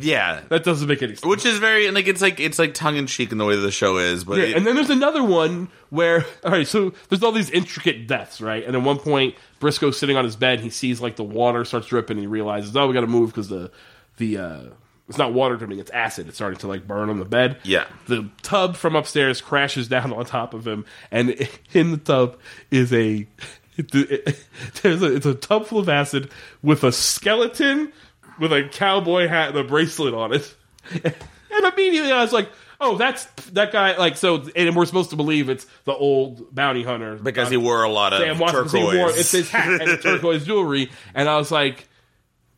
yeah. That doesn't make any sense. Which is very like it's like it's like tongue in cheek in the way that the show is, but Yeah, it- and then there's another one where, all right, so there's all these intricate deaths, right? And at one point, Brisco's sitting on his bed, he sees like the water starts dripping, and he realizes, oh, we got to move because the the uh, it's not water dripping, it's acid. It's starting to like burn on the bed. Yeah. the tub from upstairs crashes down [laughs] on top of him, and [laughs] in the tub is a it, it- [laughs] there's a it's a tub full of acid with a skeleton with a cowboy hat and a bracelet on it, [laughs] and immediately I was like. Oh, that's that guy. Like so, and we're supposed to believe it's the old bounty hunter because he wore a lot of Sam Watson, 'cause he turquoise. wore it's his hat and [laughs] turquoise jewelry, and I was like,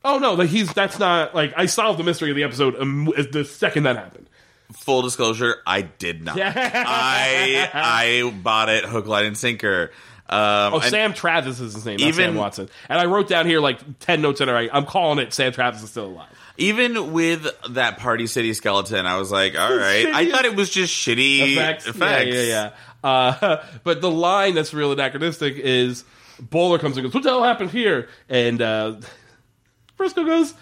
"Oh no, like he's that's not like I solved the mystery of the episode um, the second that happened." Full disclosure, I did not. I I bought it hook, line, and sinker. Um, Oh, Sam Travis is his name, not Even- Sam Watson. And I wrote down here like ten notes in it. I'm calling it Sam Travis is still alive. even with that Party City skeleton, I was like, all right. I thought it was just shitty Effects, effects. yeah, yeah, yeah. Uh, [laughs] but the line that's real anachronistic is Bowler comes and goes, "What the hell happened here?" And uh, [laughs] Brisco goes,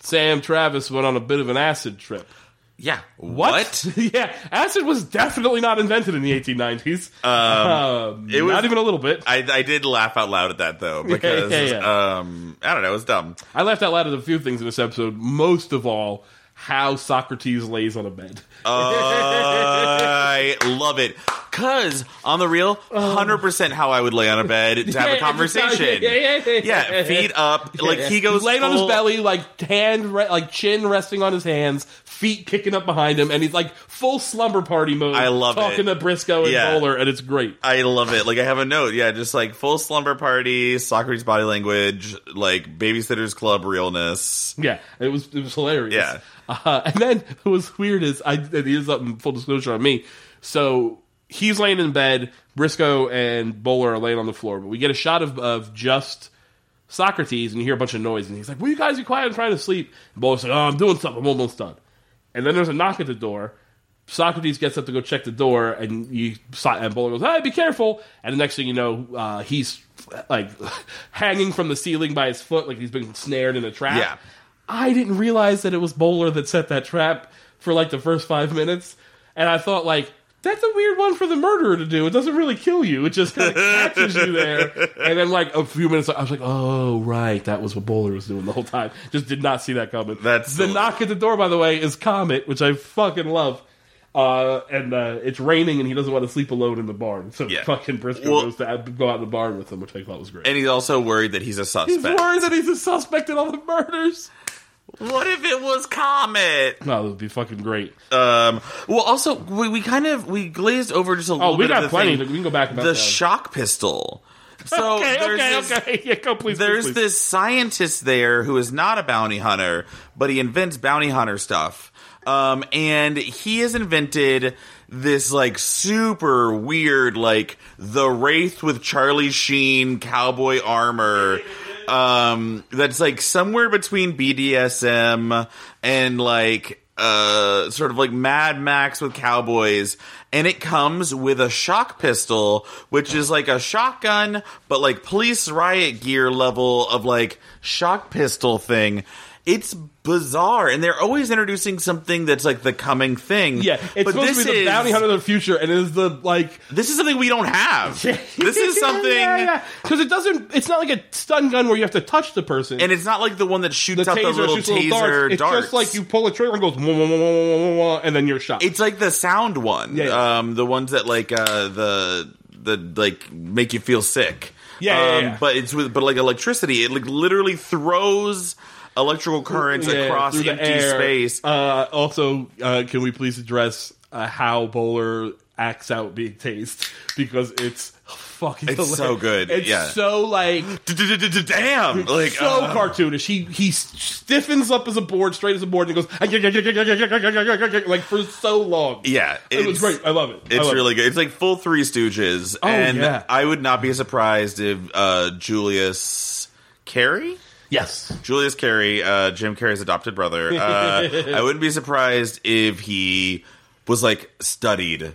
"Sam Travis went on a bit of an acid trip." Yeah. What? [laughs] yeah, acid was definitely not invented in the 1890s. Um, it was- not even a little bit. I, I did laugh out loud at that though because yeah, yeah. um I don't know, it was dumb. I laughed out loud at a few things in this episode. Most of all, how Socrates lays on a bed. I love it. Cause on the real, hundred percent how I would lay on a bed to have [laughs] Yeah, a conversation. yeah, yeah, yeah, Yeah, feet up, like he goes laying on his belly, like hand, re- like chin resting on his hands, feet kicking up behind him, and he's like full slumber party mode. I love it. talking it. to Brisco and Yeah. Bowler, and it's great. I love it. Like I have a note. Yeah, just like full slumber party, Socrates body language, like babysitters club realness. Yeah, it was it was hilarious. Yeah. uh, and then [laughs] what was weird is I and here's something full disclosure on me. So he's laying in bed, Brisco and Bowler are laying on the floor, but we get a shot of of just Socrates, and you hear a bunch of noise, and he's like, "Will you guys be quiet? I'm trying to sleep." And Bowler's like, "Oh, I'm doing something. I'm almost done." And then there's a knock at the door. Socrates gets up to go check the door, and you and Bowler goes, "Hey, be careful!" And the next thing you know, uh, he's like [laughs] hanging from the ceiling by his foot, like he's been snared in a trap. Yeah. I didn't realize that it was Bowler that set that trap for like the first five minutes, and I thought like. That's a weird one for the murderer to do. It doesn't really kill you. It just kind of [laughs] catches you there. And then, like, a few minutes, I was like, oh, right. That was what Bowler was doing the whole time. Just did not see that coming. That's the the- knock at the door, by the way, is Comet, which I fucking love. Uh, and uh, it's raining, and he doesn't want to sleep alone in the barn. So Yeah. fucking Brisco Well- goes to go out in the barn with him, which I thought was great. And he's also worried that he's a suspect. He's worried that he's a suspect in all the murders. What if it was Comet? No, that would be fucking great. Um. Well, also we, we kind of we glazed over just a little bit. Oh, we bit of got the plenty. thing. We can go back about the that. shock pistol. So [laughs] okay, there's okay, this, okay. [laughs] Yeah, go please. There's please, please. this scientist there who is not a bounty hunter, but he invents bounty hunter stuff. Um, and he has invented this like super weird, like the Wraith with Charlie Sheen cowboy armor. Um, that's like somewhere between BDSM and like uh sort of like Mad Max with cowboys. And it comes with a shock pistol which is like a shotgun but like police riot gear level of like shock pistol thing it's bizarre and they're always introducing something that's like the coming thing Yeah, it's but supposed to be the is- bounty hunter of the future, and it is the like. this is something we don't have [laughs] this is something because it doesn't. It's not like a stun gun where you have to touch the person. and it's not like the one that shoots the out the little taser little darts. It's darts. just like you pull a trigger and goes, wah, wah, wah, and then you're shot. It's like the sound one. Yeah, yeah. Um, the ones that like uh, the the like make you feel sick. Yeah, yeah, um, yeah. But it's with but like electricity. It like literally throws electrical currents Yeah, across the empty air. space. Uh, also, uh, can we please address uh, how Bowler acts out being tased [laughs] because it's fucking. It's hilarious. so good, It's yeah. so like [laughs] Damn! Like so uh, cartoonish. He he stiffens up as a board, straight as a board, and goes like for so long. yeah, it was great. I love it. It's love really good. It's like full Three Stooges, Oh, and yeah. I would not be surprised if uh, Julius Carry. Yes. Julius Carry, uh, Jim Carrey's adopted brother. Uh, [laughs] I wouldn't be surprised if he was like studied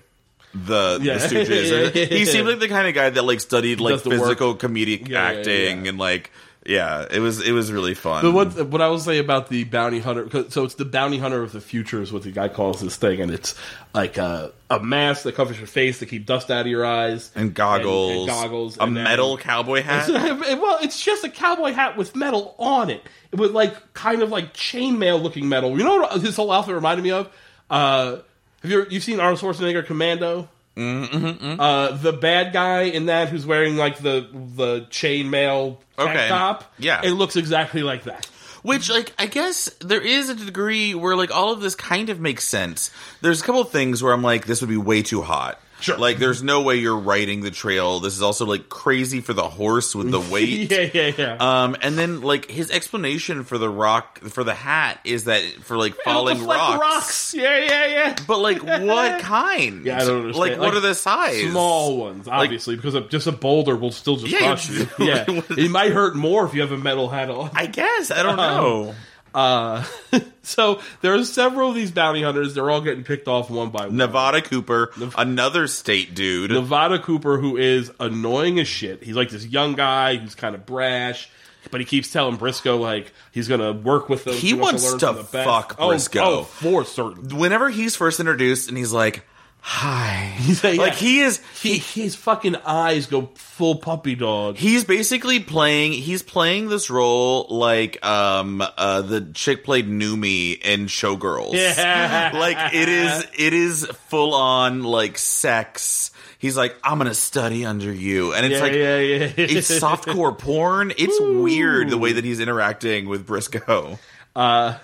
the, Yeah. the Stooges. he seemed like the kind of guy that like studied like the work. physical comedic yeah, acting yeah. and like yeah, it was it was really fun. But what what I will say about the bounty hunter, 'cause- so it's the bounty hunter of the future is what the guy calls this thing, and it's like a, a mask that covers your face to keep dust out of your eyes, and goggles, and, and goggles, a and then- metal cowboy hat. [laughs] well, it's just a cowboy hat with metal on it, It with like kind of like chainmail looking metal. You know what his whole outfit reminded me of? Uh, have you you've seen Arnold Schwarzenegger Commando? Mm-hmm. Uh, the bad guy in that who's wearing like the the chainmail Okay. top. Yeah. it looks exactly like that. Which, like, I guess there is a degree where, like, all of this kind of makes sense. There's a couple of things where I'm like, this would be way too hot. Sure. Like, there's no way you're riding the trail. This is also, like, crazy for the horse with the [laughs] weight. yeah, yeah, yeah. Um, and then, like, his explanation for the rock, for the hat is that for, like, It'll falling deflect rocks. rocks. Yeah, yeah, yeah. But, like, what [laughs] kind? Yeah, I don't understand. Like, what Like, are the size? Small ones, obviously, because a, just a boulder will still just Yeah, crush you- [laughs] you. Yeah, it might hurt more if you have a metal hat on. I guess. I don't Um, know. Uh, [laughs] so there are several of these bounty hunters. They're all getting picked off one by one. Nevada Cooper, another state dude. Nevada Cooper, who is annoying as shit. He's like this young guy who's kind of brash, but he keeps telling Brisco like he's gonna work with them. He wants to best. fuck Oh, Brisco. Oh, for certain. Whenever he's first introduced and he's like, hi. [laughs] like, Like, he is. he, his fucking eyes go full puppy dog. He's basically playing. He's playing this role like um uh the chick played Nomi in Showgirls. Yeah. [laughs] like it is. It is full on like sex. he's like, I'm gonna study under you, and it's Yeah, like yeah, yeah. it's softcore [laughs] porn. It's weird the way that he's interacting with Brisco. Uh,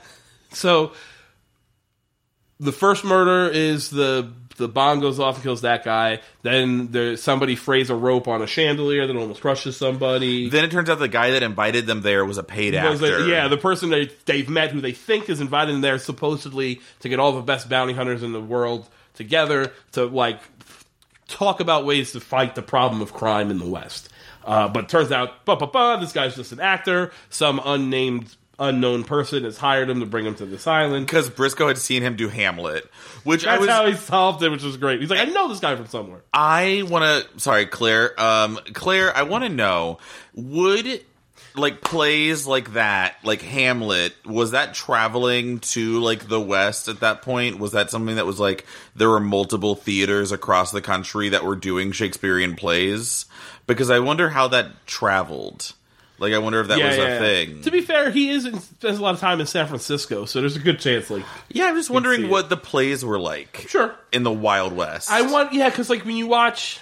so the first murder is the the bomb goes off and kills that guy. Then there somebody frays a rope on a chandelier that almost crushes somebody. Then it turns out the guy that invited them there was a paid Was actor. it- yeah, the person they, they've met who they think is invited in there supposedly to get all the best bounty hunters in the world together to like talk about ways to fight the problem of crime in the West. Uh, but turns out, bah, bah, bah, this guy's just an actor. Some unnamed, unknown person has hired him to bring him to this island. because Brisco had seen him do Hamlet, which I That's was. how he solved it, which was great. He's like, I know this guy from somewhere. I want to. Sorry, Claire. Um, Claire, I want to know would like plays like that, like Hamlet, was that traveling to like the West at that point? Was that something that was like there were multiple theaters across the country that were doing Shakespearean plays? Because I wonder how that traveled. Like, I wonder if that was a thing. To be fair, he is in, spends a lot of time in San Francisco, so there's a good chance. Like, yeah, I'm just wondering it. what the plays were like. sure, In the Wild West. I want yeah, because like when you watch,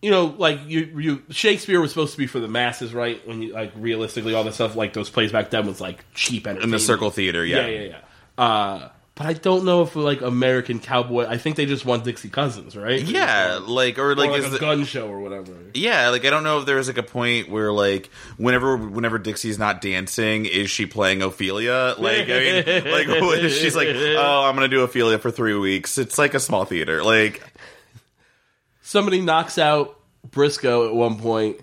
you know, like you you Shakespeare was supposed to be for the masses, right? When you like realistically, all the stuff like those plays back then was like cheap entertainment in the Circle Theater, Yeah, yeah, yeah. Uh, but I don't know if like American Cowboy. I think they just want Dixie Cousins, right? Yeah, like or or like, like, is a the- gun show or whatever. Yeah, like I don't know if there's like a point where like whenever whenever Dixie's not dancing, is she playing Ophelia? Like I mean, [laughs] like [laughs] what she's like, oh, I'm gonna do Ophelia for three weeks. It's like a small theater. Like somebody knocks out Brisco at one point,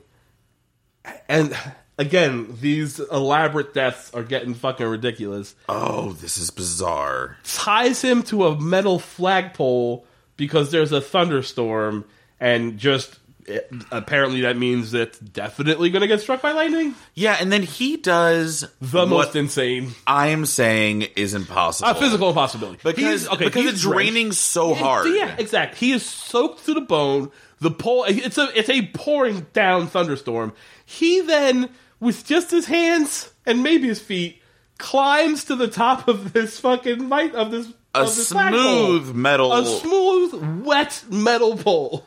and again, these elaborate deaths are getting fucking ridiculous. oh, this is bizarre. Ties him to a metal flagpole because there's a thunderstorm, and just it, apparently that means that definitely going to get struck by lightning. Yeah, and then he does The most insane, I'm saying is impossible. a physical impossibility. because okay, because it's drenched. raining so hard. Yeah, exactly. He is soaked to the bone. The pole. It's a it's a pouring down thunderstorm. He then, with just his hands and maybe his feet, climbs to the top of this fucking light of this A of this smooth metal. a smooth, wet metal pole.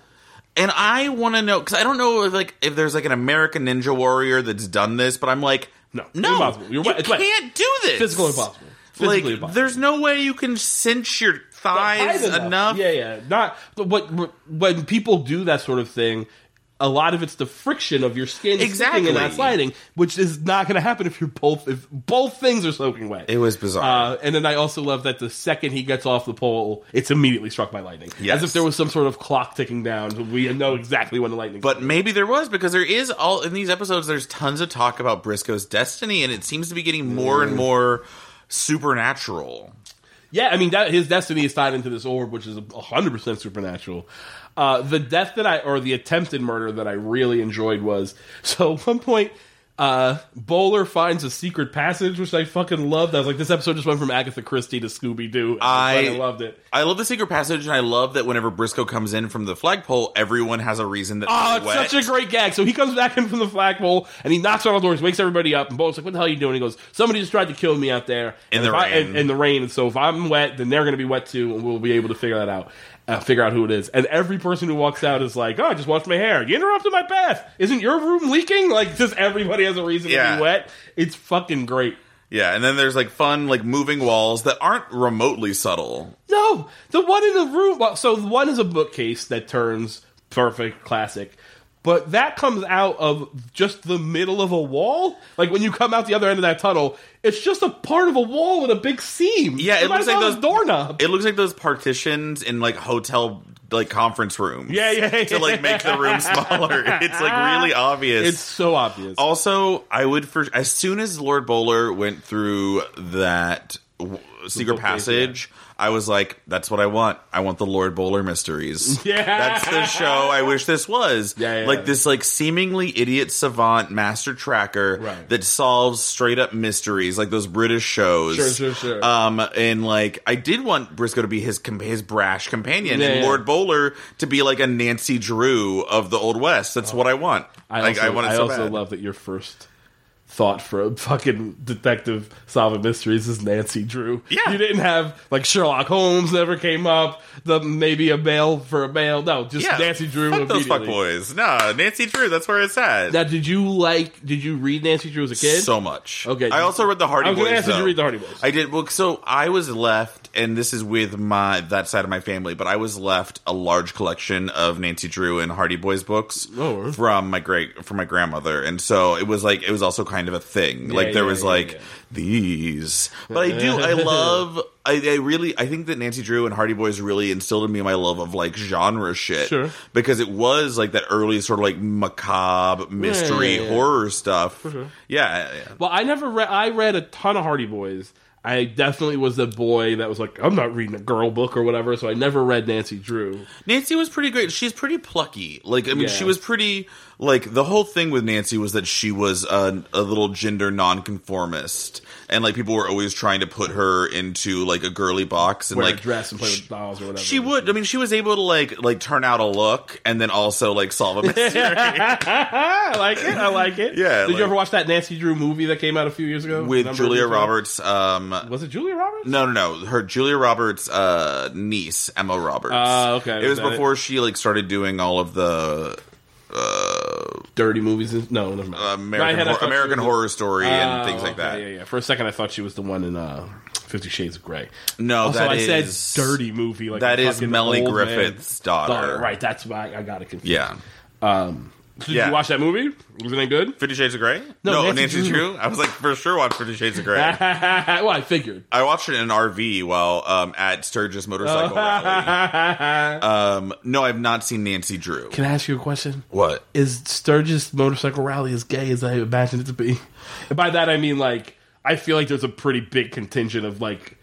And I want to know because I don't know if, like if there's like an American Ninja Warrior that's done this, but I'm like, No, no, impossible. You're you. It's wet. can't do this. Physical impossible. Physically like, impossible. there's no way you can cinch your thighs Tight enough. Yeah, yeah. Not but what when people do that sort of thing, a lot of it's the friction of your skin sticking Exactly. and not sliding, which is not going to happen if you're both if both things are soaking wet. It was bizarre. Uh, and then I also love that the second he gets off the pole, it's immediately struck by lightning, Yes. as if there was some sort of clock ticking down. We know exactly when the lightning. but maybe there was because there is all in these episodes. There's tons of talk about Brisco's destiny, and it seems to be getting more and more supernatural. Yeah, I mean that his destiny is tied into this orb, which is hundred percent supernatural. Uh, the death that I or the attempted murder that I really enjoyed was [laughs] so at one point uh, Bowler finds a secret passage, which I fucking loved. I was like, this episode just went from Agatha Christie to Scooby Doo. I, I- loved it. I love the secret passage, and I love that whenever Brisco comes in from the flagpole, everyone has a reason that Oh, it's wet. such a great gag. So he comes back in from the flagpole and he knocks on all the doors, wakes everybody up, and Bowler's like, "What the hell are you doing?" He goes, "Somebody just tried to kill me out there In And the I- rain. in, in the rain, and so if I'm wet, then they're going to be wet too, and we'll be able to figure that out." Uh, figure out who it is, and every person who walks out is like, "Oh, I just washed my hair. You interrupted my bath. Isn't your room leaking?" Like, just everybody has a reason to be wet. It's fucking great. Yeah, and then there's like fun, like moving walls that aren't remotely subtle. No, the one in the room. Well, so one is a bookcase that turns perfect, classic. But that comes out of just the middle of a wall. Like when you come out the other end of that tunnel, it's just a part of a wall with a big seam. Yeah, it might looks like those have doorknob. It looks like those partitions in like hotel like conference rooms. Yeah, yeah, [laughs] To like make the room smaller. [laughs] It's like really obvious. It's so obvious. also, I would for as soon as Lord Bowler went through that w- secret passage, I was like, "That's what I want. I want the Lord Bowler mysteries. [laughs] Yeah. that's the show I wish this was. Yeah, yeah. like this, like seemingly idiot savant master tracker Right. that solves straight up mysteries, like those British shows. Sure, sure, sure. Um, and like I did want Brisco to be his com- his brash companion, Yeah, and yeah. Lord Bowler to be like a Nancy Drew of the Old West. That's what I want. I like also, I want I so also bad. love that your first thought for a fucking detective solving mysteries is Nancy Drew. Yeah. you didn't have like Sherlock Holmes never came up. The maybe a male for a male. No, just Yeah, Nancy Drew. Fuck those fuck boys. No, Nancy Drew. That's where it's at. Now, did you like? Did you read Nancy Drew as a kid? so much. Okay. I also read the Hardy I Boys. did you read the Hardy Boys? I did. Well, so I was left, and this is with my that side of my family, but I was left a large collection of Nancy Drew and Hardy Boys books Oh. from my great from my grandmother, and so it was like it was also kind of a thing. like there yeah, was yeah, like yeah. these, but I do. I [laughs] love. I, I really. I think that Nancy Drew and Hardy Boys really instilled in me my love of like genre shit. Sure. Because it was like that early sort of like macabre mystery yeah, yeah. horror stuff. Yeah, yeah. Well, I never read. I read a ton of Hardy Boys. I definitely was the boy that was like, I'm not reading a girl book or whatever. So I never read Nancy Drew. Nancy was pretty great. She's pretty plucky. Like I mean, Yeah. she was pretty like the whole thing with Nancy was that she was a, a little gender nonconformist, and like people were always trying to put her into like a girly box and Wear like a dress and play sh- with dolls or whatever. She would. I mean, she was able to like like turn out a look and then also like solve a [laughs] mystery. I like it. I like it. Yeah, Did like- you ever watch that Nancy Drew movie that came out a few years ago? with Julia? Roberts. Um, Was it Julia Roberts? no, no, no. Her Julia Roberts' uh, niece, Emma Roberts. Ah, okay. It was before she like started doing all of the uh, Dirty movies. and- No, never mind. American, Hor- American Horror Story and Oh, things like okay, that. Yeah, yeah. For a second, I thought she was the one in uh, Fifty Shades of Grey. No, Also, that I is said dirty movie. Like that is Melly is fucking Melanie old man Griffith's daughter. Right. That's why I got it confused. Yeah. Um, did Yeah. you watch that movie? Was it any good? Fifty Shades of Grey? No, No, Nancy Nancy, Drew. Drew. I was like, for sure, watch Fifty Shades of Grey. [laughs] well, I figured. I watched it in an RV while um, at Sturgis Motorcycle Rally. [laughs] Um, no, I've not seen Nancy Drew. Can I ask you a question? What? Is Sturgis Motorcycle Rally as gay as I imagined it to be? And by that I mean like I feel like there's a pretty big contingent of like,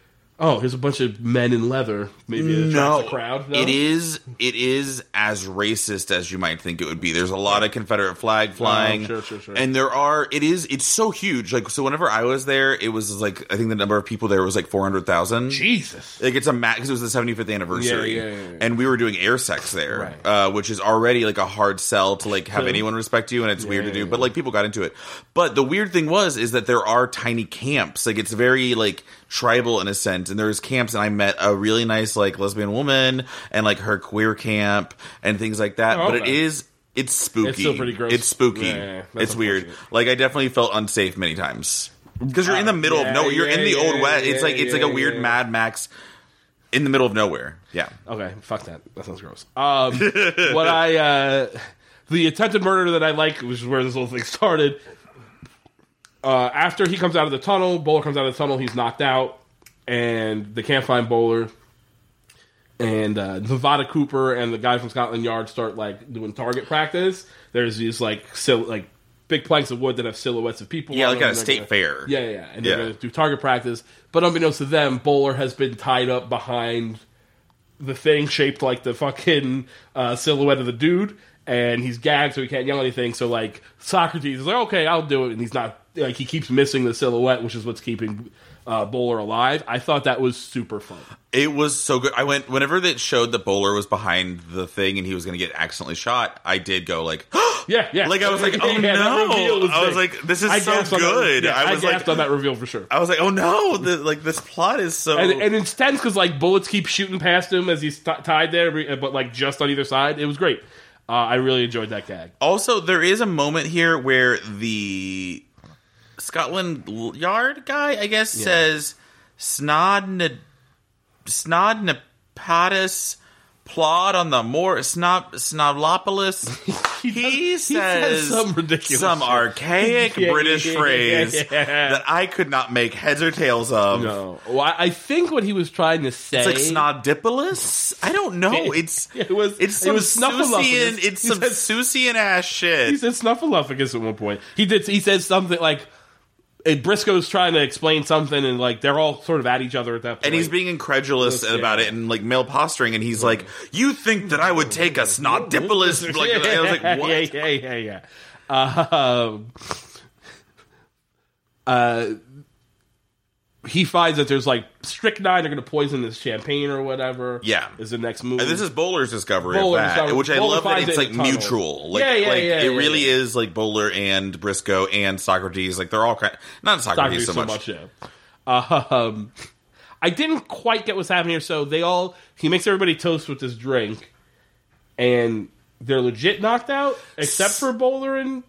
oh, here's a bunch of men in leather. Maybe it No, a crowd. No? it is. It is as racist as you might think it would be. There's a lot of Confederate flag flying, Oh, sure, sure, sure. and there are. It is. It's so huge. Like so, whenever I was there, it was like I think the number of people there was like four hundred thousand. Jesus. Like it's a max because it was the 75th anniversary, Yeah, yeah, yeah, and we were doing air sex there, Right. uh, which is already like a hard sell to like have anyone respect you, and it's weird to do. But like people got into it. But the weird thing was is that there are tiny camps. Like it's very like tribal in a sense, and there's camps, and I met a really nice like lesbian woman and like her queer camp and things like that. Oh, But it is. It's spooky. It's still pretty gross. It's spooky. Yeah, yeah, yeah. It's weird. Like I definitely felt unsafe many times because you're in the middle yeah, of nowhere. You're in the old west. It's like it's like a weird. Mad Max in the middle of nowhere. Yeah. Okay, fuck that. That sounds gross. Um, [laughs] what I uh, the attempted murder that I like, which is where this whole thing started. Uh, after he comes out of the tunnel, Bowler comes out of the tunnel. He's knocked out, and they can't find Bowler. And uh, Nevada Cooper and the guy from Scotland Yard start like doing target practice. There's these like sil- like big planks of wood that have silhouettes of people. Yeah, on like at a state gonna- fair. Yeah, yeah. And they're Yeah. to do target practice. But unbeknownst to them, Bowler has been tied up behind the thing shaped like the fucking uh, silhouette of the dude, and he's gagged so he can't yell anything. So like Socrates is like, okay, I'll do it, and he's not like he keeps missing the silhouette, which is what's keeping uh, Bowler alive. I thought that was super fun. It was so good. I went whenever that showed that Bowler was behind the thing and he was going to get accidentally shot. I did go like, [gasps] Yeah, yeah. Like I was like, [laughs] oh Yeah, no! reveal I was like, this is I so on that- good. yeah, I was gasped like, on that reveal for sure. I was like, oh no! The, like this plot is so. And, and it's tense because like bullets keep shooting past him as he's t- tied there, but like just on either side. It was great. Uh, I really enjoyed that gag. Also, there is a moment here where the Scotland Yard guy, I guess, says snod snod nepatus plod on the more snob snoblopolis. [laughs] He, says says some ridiculous some shit. archaic [laughs] Yeah, British yeah, phrase yeah. that I could not make heads or tails of. No, well, I think what he was trying to say. It's like snodipolis. I don't know. [laughs] It's It was- it's it was snuffleupagus. It's He some Susian ass shit. He said snuffleupagus at one point. He did. He said something like. Eh, Brisco's trying to explain something, and like they're all sort of at each other at that point. and he's being incredulous Yeah. about it and like male posturing, and he's like, "You think that I would take a snodipolis?" Like, I was like, [laughs] "What?" Yeah, yeah, yeah, yeah. Um, uh, he finds that there's like strychnine. They're going to poison this champagne or whatever. Yeah. is the next move. And this is Bowler's discovery of that, discovery- which I Bowler love that it's it like in the tunnel. mutual. Like, Yeah, yeah, like yeah, it yeah, really yeah. is like Bowler and Brisco and Socrates. Like they're all kind. Not Socrates, Socrates so, so much. much. Yeah. Um, I didn't quite get what's happening here. So they all he makes everybody toast with this drink, and they're legit knocked out except for Bowler and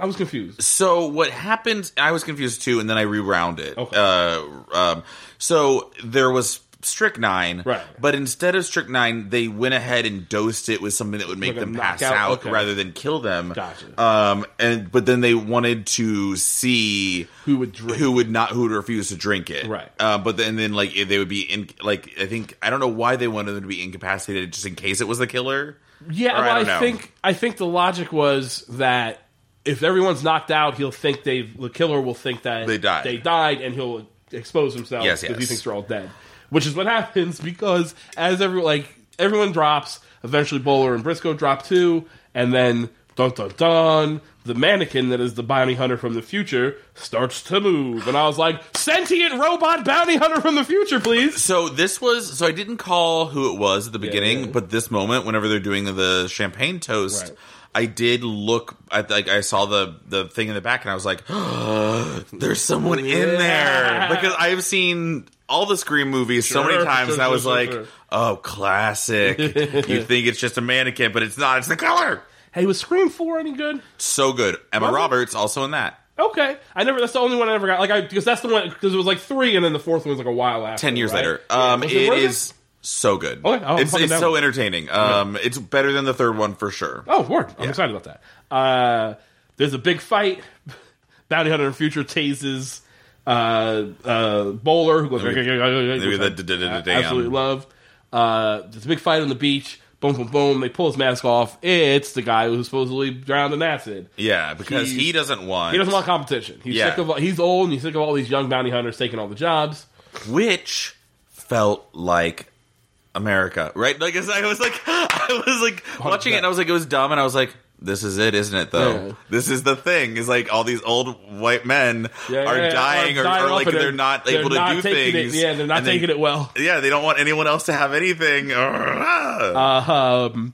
I was confused. So what happened? I was confused too, and then I rewound it. Okay. Uh, um, so there was strychnine, Right. But instead of strychnine, they went ahead and dosed it with something that would make Like them pass knockout? out Okay. rather than kill them. Gotcha. Um, and but then they wanted to see Who would drink? who would not who would refuse to drink it, Right. Uh, but then then like they would be in like I think I don't know why they wanted them to be incapacitated just in case it was the killer. Yeah, well, I I, think I think the logic was that if everyone's knocked out, he'll think they the killer will think that They died. They died, and he'll expose himself Yes, because he yes. thinks they're all dead. Which is what happens [laughs] because as every like everyone drops, eventually Bowler and Brisco drop too, and then dun dun dun. The mannequin that is the bounty hunter from the future starts to move, and I was like, "Sentient robot bounty hunter from the future, please!" So this was so I didn't call who it was at the beginning, yeah. but this moment, whenever they're doing the champagne toast, Right. I did look. at like I saw the the thing in the back, and I was like, [gasps] "There's someone in there," because I've seen all the Scream movies so many times, sure, and I was sure, [laughs] like, sure. "Oh, classic." [laughs] you think it's just a mannequin, but it's not. It's the killer. Hey, was Scream Four any good? So good. Emma? Roberts also in that. Okay, I never. That's the only one I ever got. Like I because that's the one because it was like three, and then the fourth one was like a while after. Ten years right? later. Yeah, Um, was it worth is so good. Okay, I'll it's it's so entertaining. Um, it's better than the third one for sure. Oh, word! I'm Yeah. excited about that. Uh, there's a big fight. [laughs] Bounty Hunter in future tases uh, uh, Bowler, who goes. I. Absolutely love. Uh, there's a big fight on the beach. Boom, boom, boom. They pull his mask off. It's the guy who's supposedly drowned in acid. Yeah, because He- he doesn't want. He doesn't want competition. He's Yeah. sick of. He's old. and He's sick of all these young bounty hunters taking all the jobs. which felt like America, right? Like I was- like, [laughs] I was like watching it, and I was like, it was dumb, and I was like, this is it, isn't it? Though Yeah. this is the thing is like all these old white men Yeah, are yeah, yeah. dying, or, or like they're not they're able not to do things. It, yeah, they're not and they- taking it well. Yeah, they don't want anyone else to have anything. [laughs] Uh, um,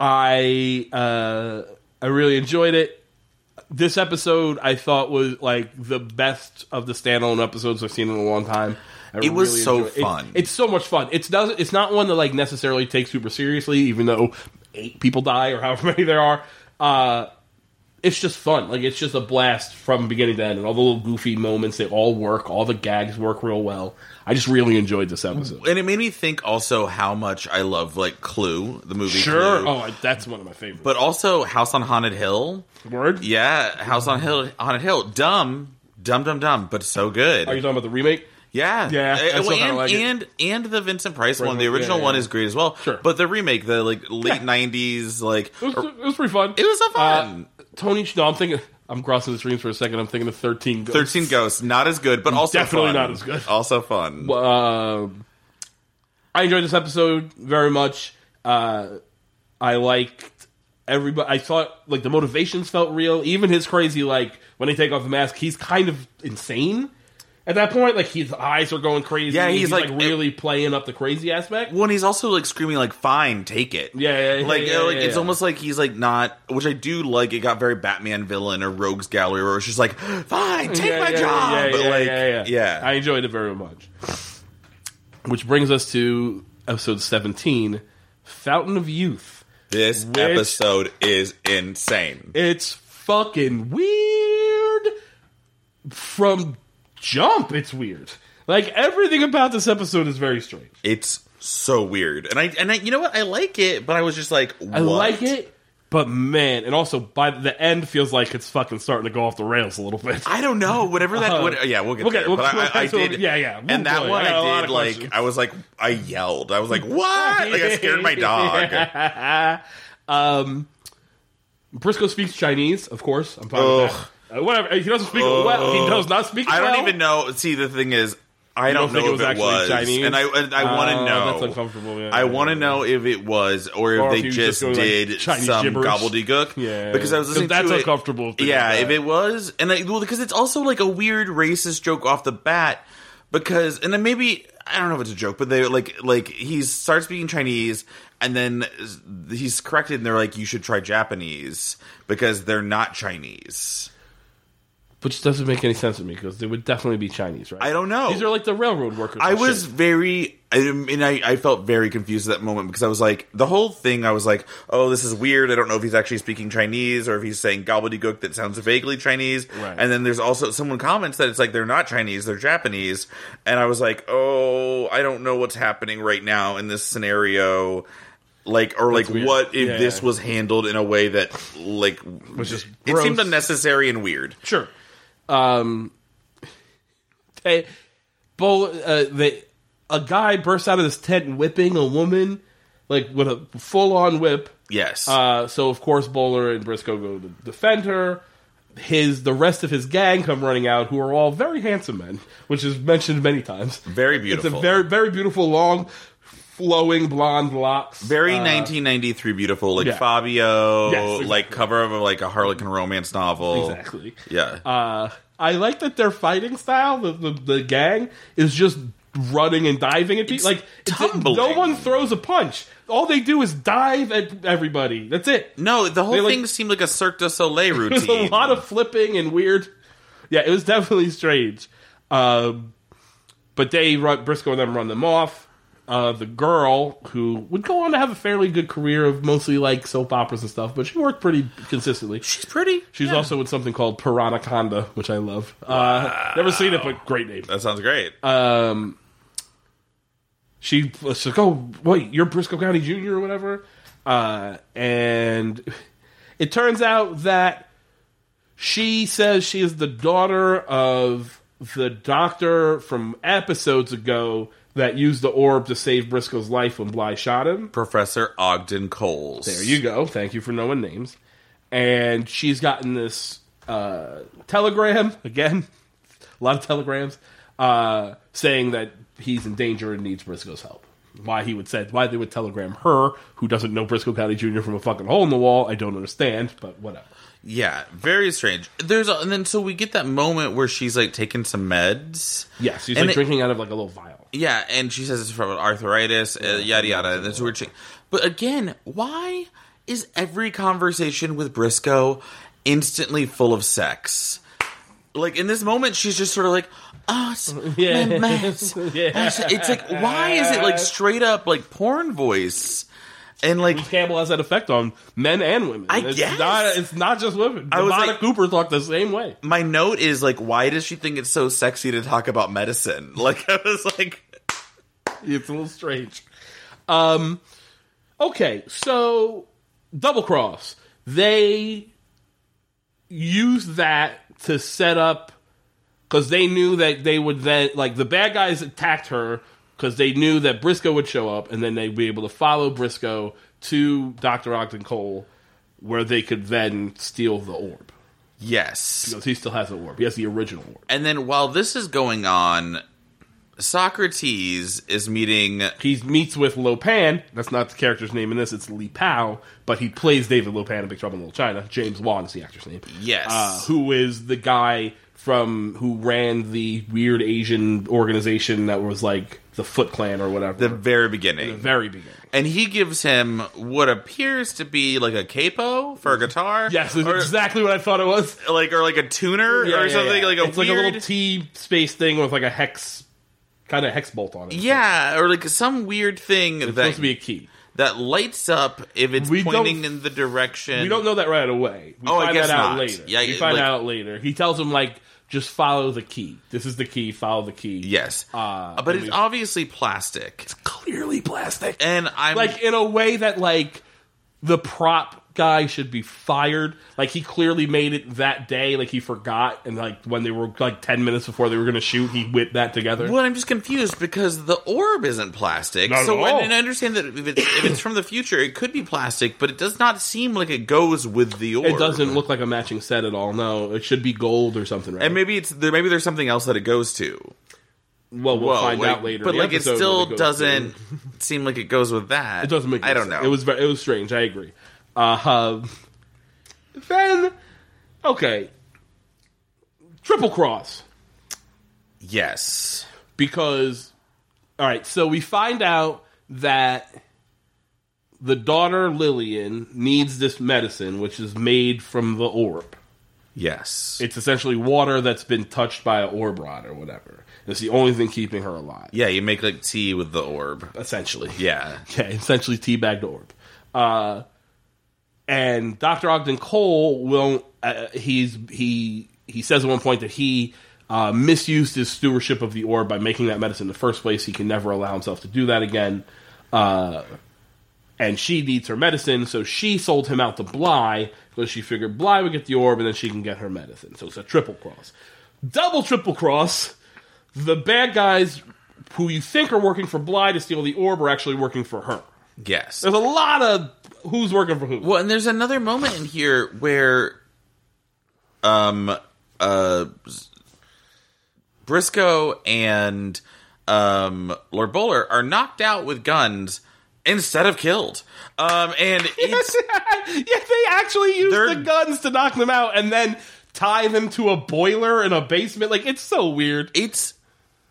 I uh, I really enjoyed it. This episode I thought was like the best of the standalone episodes I've seen in a long time. I It was really so enjoyed- it- fun. it's so much fun. It's does it's not one that like necessarily takes super seriously, even though eight people die or [laughs] however many there are. Uh, it's just fun. Like it's just a blast from beginning to end, and all the little goofy moments they all work. All the gags work real well. I just really enjoyed this episode. and it made me think also how much I love like Clue, the movie. Sure. Clue. Oh, that's one of my favorites. but also House on Haunted Hill. Word. Yeah, House on Hill, Haunted Hill. Dumb, dumb, dumb, dumb, but so good. Are you talking about the remake? Yeah, Yeah, I Uh, and like and and the Vincent Price one. The Original, original yeah, one is great as well. Sure. but the remake, the like late '90s, like It was, it was pretty fun. it was so Uh, fun. Tony, no, I'm thinking. I'm crossing the streams for a second. I'm thinking of 13 Ghosts. Thirteen Ghosts, not as good, but also Definitely fun. not as good. Also fun. Um, I enjoyed this episode very much. Uh, I liked everybody. I thought like the motivations felt real. Even his crazy like when they take off the mask, he's kind of insane. At that point, like his eyes are going crazy. Yeah, he's, like- really playing up the crazy aspect. When he's also like screaming like "Fine, take it." Yeah, yeah, yeah, like yeah, like yeah, it's yeah. almost like he's like not, which I do like. It got very Batman villain or Rogues Gallery, where it's just like, "Fine, take my job." Yeah, but yeah, like, yeah, yeah. I enjoyed it very much. Which brings us to episode 17 Fountain of Youth. this Which- episode is insane. It's fucking weird. From jump, it's weird. Like everything about this episode is very strange. It's so weird, and I and I, you know what? I like it, but I was just like, I like it, but man, and also by the end feels like it's fucking starting to go off the rails a little bit. I don't know. Whatever that. Uh, what, yeah, we'll get we'll get- there. we'll- but I, I, I get did. Yeah, yeah. We'll And that one I got a lot I did like. questions. I was like, I yelled. I was like, what? like I scared my dog. [laughs] um, Brisco speaks Chinese, of course. I'm fine with Ugh. that. Uh, whatever. He doesn't speak it well. He does not speak. it I don't well. even know. See, the thing is, I don't, don't think know it was it actually was, Chinese? and I and I want to Uh, know. That's uncomfortable. Yeah, I want to yeah. know if it was or if Or they he was just just like, did Chinese some gibberish. gobbledygook. Yeah, because I was listening that's to it. uncomfortable. if they Yeah, if it was, and I, well, because it's also like a weird racist joke off the bat. Because and then maybe I don't know if it's a joke, but they like like he starts speaking Chinese, and then he's corrected, and they're like, "You should try Japanese because they're not Chinese." Which doesn't make any sense to me because they would definitely be Chinese, right? I don't know. These are like the railroad workers. I was shit. very, I mean, I, I felt very confused at that moment because I was like, the whole thing, I was like, oh, this is weird. I don't know if he's actually speaking Chinese or if he's saying gobbledygook that sounds vaguely Chinese. Right. And then there's also someone comments that it's like they're not Chinese, they're Japanese. And I was like, oh, I don't know what's happening right now in this scenario. Like, or like, weird. what if Yeah. this was handled in a way that, like, Was just it seemed unnecessary and weird. Sure. Um, they, uh, they, a guy bursts out of this tent whipping a woman, like with a full on whip. Yes. Uh, so of course Bowler and Brisco go to defend her. His the rest of his gang come running out, who are all very handsome men, which is mentioned many times. Very beautiful. It's a very very beautiful, long, flowing blonde locks. Very Uh, 1993 beautiful, like yeah. Fabio, Yes, exactly. like cover of like a Harlequin romance novel. Exactly. Yeah. Uh, I like that their fighting style, the, the, the gang, is just running and diving at people. Like, it's- tumbling. no one throws a punch. All they do is dive at everybody. That's it. no, the whole they, like- thing seemed like a Cirque du Soleil [laughs] There's routine. a lot of flipping and weird. Yeah, it was definitely strange. Um, but they run, Brisco and them run them off. Uh, the girl who would go on to have a fairly good career of mostly like soap operas and stuff, but she worked pretty consistently. She's pretty. She's Yeah. also in something called Piranaconda, which I love. Uh, never seen it, but great name. That sounds great. Um, she was like, "Oh, wait, you're Brisco County Jr. or whatever," uh, and it turns out that she says she is the daughter of the doctor from episodes ago that used the orb to save Brisco's life when Bly shot him. Professor Ogden Coles. There you go. Thank you for knowing names. And she's gotten this uh, telegram [laughs] again, a lot of telegrams, uh, saying that he's in danger and needs Brisco's help. Why he would say why they would telegram her, who doesn't know Brisco County Jr. from a fucking hole in the wall, I don't understand, but whatever. Yeah, very strange. There's a, and then so we get that moment where she's like taking some meds. Yes, she's like it- drinking out of like a little vial. Yeah, and she says it's from arthritis, uh, yada yada. That's weird. But again, why is every conversation with Brisco instantly full of sex? Like in this moment, she's just sort of like, us, [laughs] Yeah. [laughs] yeah. Yeah. It's like, why is it like straight up like porn voice? And like, Campbell has that effect on men and women. I it's guess. not it's not just women. I was Devonta like- Cooper talked the same way. my note is like, why does she think it's so sexy to talk about medicine? [laughs] Like, I was like, It's a little strange. Um, okay, so double cross. They use that to set up because they knew that they would then like the bad guys attacked her because they knew that Brisco would show up and then they'd be able to follow Brisco to Doctor Ogden Cole, where they could then steal the orb yes. because he still has the orb. He has the original orb. And then while this is going on, Socrates is meeting. He meets with Lo Pan. That's not the character's name in this. It's Li Pao, but he plays David Lo Pan in Big Trouble in Little China. James Hong is the actor's name. Yes. uh, who is the guy from who ran the weird Asian organization that was like the Foot Clan or whatever. the very beginning. the very beginning. and he gives him what appears to be like a capo for a guitar. Yes, or, exactly what I thought it was. like or like a tuner Yeah, or yeah, something yeah. like a it's weird, like a little T space thing with like a hex, kind of hex bolt on it. yeah, or like some weird thing it's that supposed to be a key. that lights up if it's We pointing in the direction. We don't know that right away. We Oh, I find guess that out not. later. Yeah, we find like- out later. He tells him like just follow the key. This is the key. Follow the key. Yes, Uh, but it's we- obviously plastic, It's clearly plastic. and I'm like in a way that like the prop guy should be fired. Like he clearly made it that day. Like he forgot, and like when they were like ten minutes before they were going to shoot, he whipped that together. Well, I'm just confused because the orb isn't plastic. Not so, all. and I understand that if it's, if it's from the future, it could be plastic, but it does not seem like it goes with the orb. It doesn't look like a matching set at all. No, it should be gold or something. Right? And maybe it's there. Maybe there's something else that it goes to. well, we'll Whoa, find like- out later. But like, it still doesn't through. seem like it goes with that. It doesn't make. I don't sense. know. It was it was strange. I agree. Uh, then okay, triple cross yes. because all right. So we find out that the daughter Lillian needs this medicine, which is made from the orb. Yes. It's essentially water that's been touched by an orb rod or whatever. It's the only thing keeping her alive. yeah, you make like tea with the orb. Essentially. Yeah. [laughs] yeah, essentially teabagged orb. Uh, and Dr. Ogden Cole will uh, he's he he says at one point that he uh, misused his stewardship of the orb by making that medicine in the first place. He can never allow himself to do that again. Uh, and she needs her medicine, so she sold him out to Bly because she figured Bly would get the orb and then she can get her medicine. So it's a triple cross. Double triple cross. The bad guys who you think are working for Bly to steal the orb are actually working for her. Yes. There's a lot of who's working for who. Well, and there's another moment in here where, um, uh, Brisco and um Lord Bowler are knocked out with guns instead of killed. Um, and [laughs] it's [laughs] yeah, they actually use the guns to knock them out and then tie them to a boiler in a basement. Like it's so weird. it's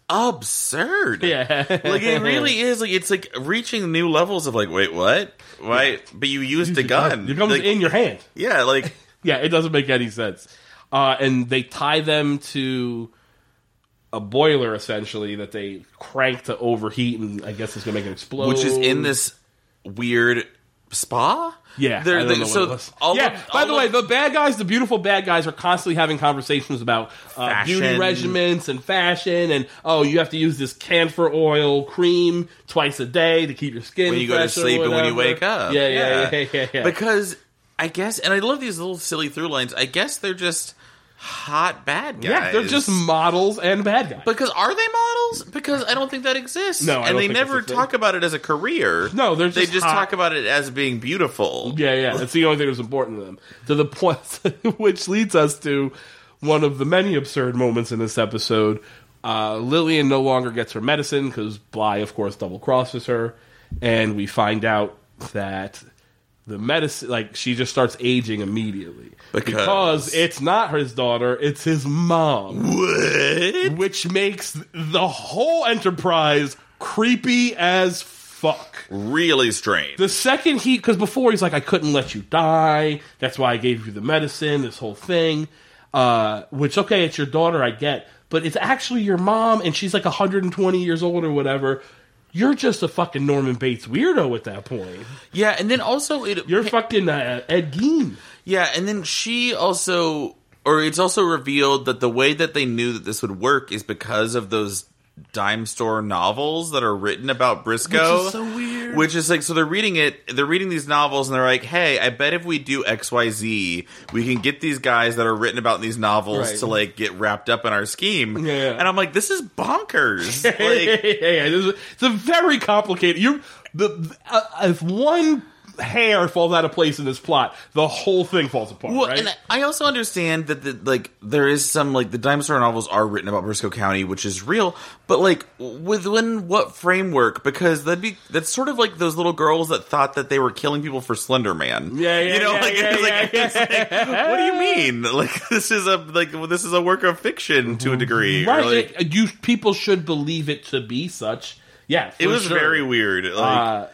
absurd. Yeah, [laughs] Like it really is like it's like reaching new levels of like wait what why but you used a gun It comes Like, in your hand. yeah like [laughs] Yeah, it doesn't make any sense. Uh, and they tie them to a boiler essentially that they crank to overheat, and I guess it's gonna make it explode. which is in this weird spa Yeah, They're- they- so all yeah. of- by all the way, the bad guys, the beautiful bad guys, are constantly having conversations about uh, beauty regimens and fashion, and oh, you have to use this camphor oil cream twice a day to keep your skin. when you go to sleep and when you wake up Yeah, yeah, yeah, yeah, [laughs] yeah. because I guess and I love these little silly through lines I guess they're just hot bad guys yeah, they're just models and bad guys. because are they models? Because I don't think that exists. No, I and don't they think never it's a thing. talk about it as a career. No, they're they just just hot. talk about it as being beautiful. Yeah, yeah. That's the only thing that's important to them. To the point, [laughs] which leads us to one of the many absurd moments in this episode. Uh, Lillian no longer gets her medicine because Bly, of course, double crosses her, and we find out that the medicine, like, she just starts aging immediately Because- it's not his daughter; it's his mom, What? which makes the whole enterprise creepy as fuck. Really strange. The second he, because before he's like, I couldn't let you die. That's why I gave you the medicine. This whole thing, uh, which okay, it's your daughter, I get, but it's actually your mom, and she's like 120 years old or whatever. You're just a fucking Norman Bates weirdo at that point. yeah, and then also it You're fucking uh, Ed Gein. Yeah, and then she also, or it's also revealed that the way that they knew that this would work is because of those dime store novels that are written about Brisco. Which is so weird. Which is like, so they're reading it, they're reading these novels and they're like, hey, I bet if we do XYZ, we can get these guys that are written about in these novels Right. to like get wrapped up in our scheme. Yeah. And I'm like, this is bonkers. [laughs] like, yeah, yeah. It's, a, it's a very complicated. You, the uh, if one hair falls out of place in this plot, the whole thing falls apart. Well, right? and I also understand that the like there is some like the dinosaur novels are written about Brisco County, which is real, but like within what framework? Because that'd be that's sort of like those little girls that thought that they were killing people for Slender Man. Yeah, yeah, you know, yeah, like, yeah, it's like, yeah, like, what do you mean? Like this is a like well, this is a work of fiction to a degree, or, right? like, it- you people should believe it to be such. Yeah, it was sure. very weird. Like, Uh,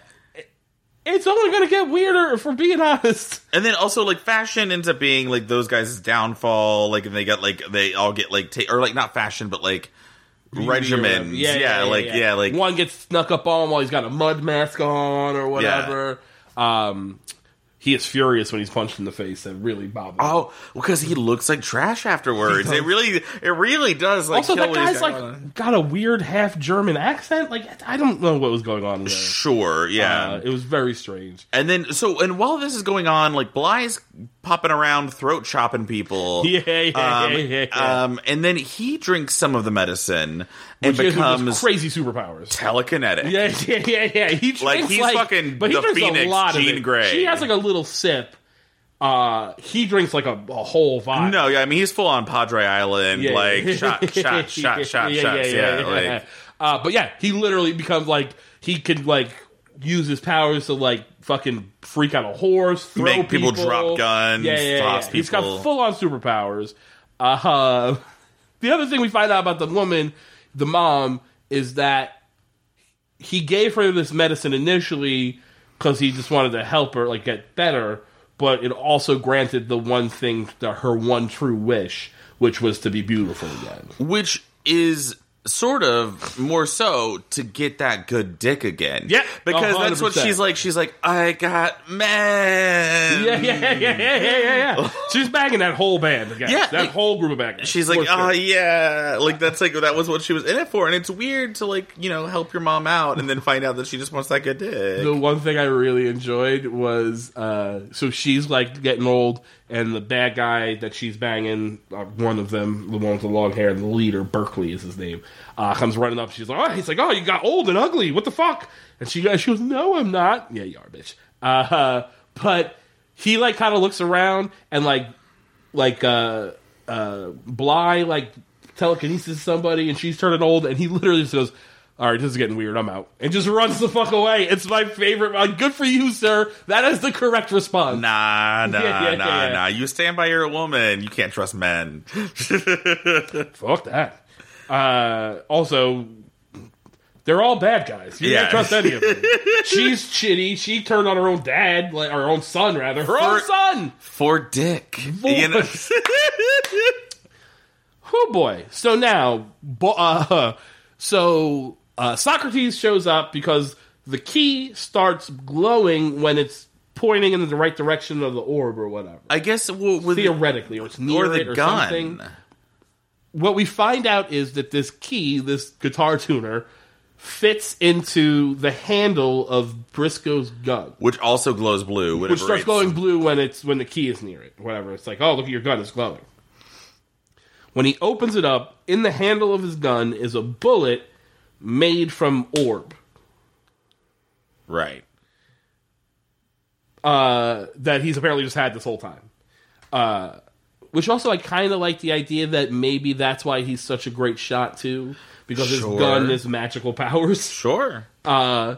it's only going to get weirder, if we're being honest. And then also like fashion ends up being like those guys' downfall. Like and they get like they all get like ta- or like not fashion but like regimens. Yeah, like yeah, like one gets snuck up on while he's got a mud mask on or whatever. Um, he is furious when he's punched in the face. That really bothers. oh because he looks like trash afterwards. It really it really does like also, that got like on. got a weird half German accent. Like I don't know what was going on there. Sure, yeah. Uh, it was very strange. and then so and while this is going on, like Bly's popping around throat chopping people. [laughs] Yeah, yeah, Um, yeah, yeah, yeah. um, and then he drinks some of the medicine and Which becomes crazy superpowers. telekinetic. Yeah, [laughs] yeah, yeah, yeah. He Like, drinks he's fucking but he the drinks Phoenix a lot Jean of it. Grey. She has like a little sip, Uh, he drinks like a, a whole vial. No, yeah, I mean he's full on Padre Island, Yeah. like shot, [laughs] shot, shot, shot, yeah, shots. yeah, Yeah, yeah, like yeah. Uh, but yeah, he literally becomes like he can like use his powers to like fucking freak out a horse, throw Make people drop guns, Yeah, yeah, yeah. toss He's people. got full on superpowers. Uh, [laughs] the other thing we find out about the woman, the mom, is that he gave her this medicine initially because he just wanted to help her like get better, but it also granted the one thing, the, her one true wish, which was to be beautiful again. which is sort of more so to get that good dick again. Yeah, because a that's what she's like. She's like, I got man. Yeah, yeah, yeah, yeah, yeah, yeah, yeah. She's bagging that whole band again. Yeah, that like- whole group of baggers. She's For like, sure. oh yeah, like that's like that was what she was in it for, and it's weird to like you know help your mom out and then find out that she just wants that good dick. The one thing I really enjoyed was uh, so she's like getting old, and the bad guy that she's banging, uh, one of them, the one with the long hair, the leader, Berkeley is his name, uh, comes running up. She's like, oh, he's like, oh, you got old and ugly. What the fuck? And she goes, she goes, no, I'm not. Yeah, you are, bitch. Uh, but he like kind of looks around and like like uh uh Bly like telekinesis somebody and she's turning old and he literally just goes, All right, this is getting weird, I'm out. And just runs the fuck away. It's my favorite like, good for you, sir. That is the correct response. Nah, [laughs] nah, Yeah, yeah, nah, yeah, nah. You stand by your woman. You can't trust men. [laughs] Fuck that. Uh also they're all bad guys. You can't trust any of them. [laughs] She's shitty. She turned on her own dad, like her own son, rather. Her own son. For dick. You know? Oh boy! So now, uh, so uh, Socrates shows up because the key starts glowing when it's pointing in the right direction of the orb or whatever. I guess well, with the, Theoretically, or it's near or it the or gun. something. What we find out is that this key, this guitar tuner, fits into the handle of Brisco's gun. which also glows blue. which starts glowing blue when it's when the key is near it. Whatever. It's like, oh, look at your gun, it's glowing. When he opens it up, in the handle of his gun is a bullet made from orb Right. uh, that he's apparently just had this whole time. Uh, which also, I kind of like the idea that maybe that's why he's such a great shot too, because his gun is magical powers. [laughs] Sure. Uh,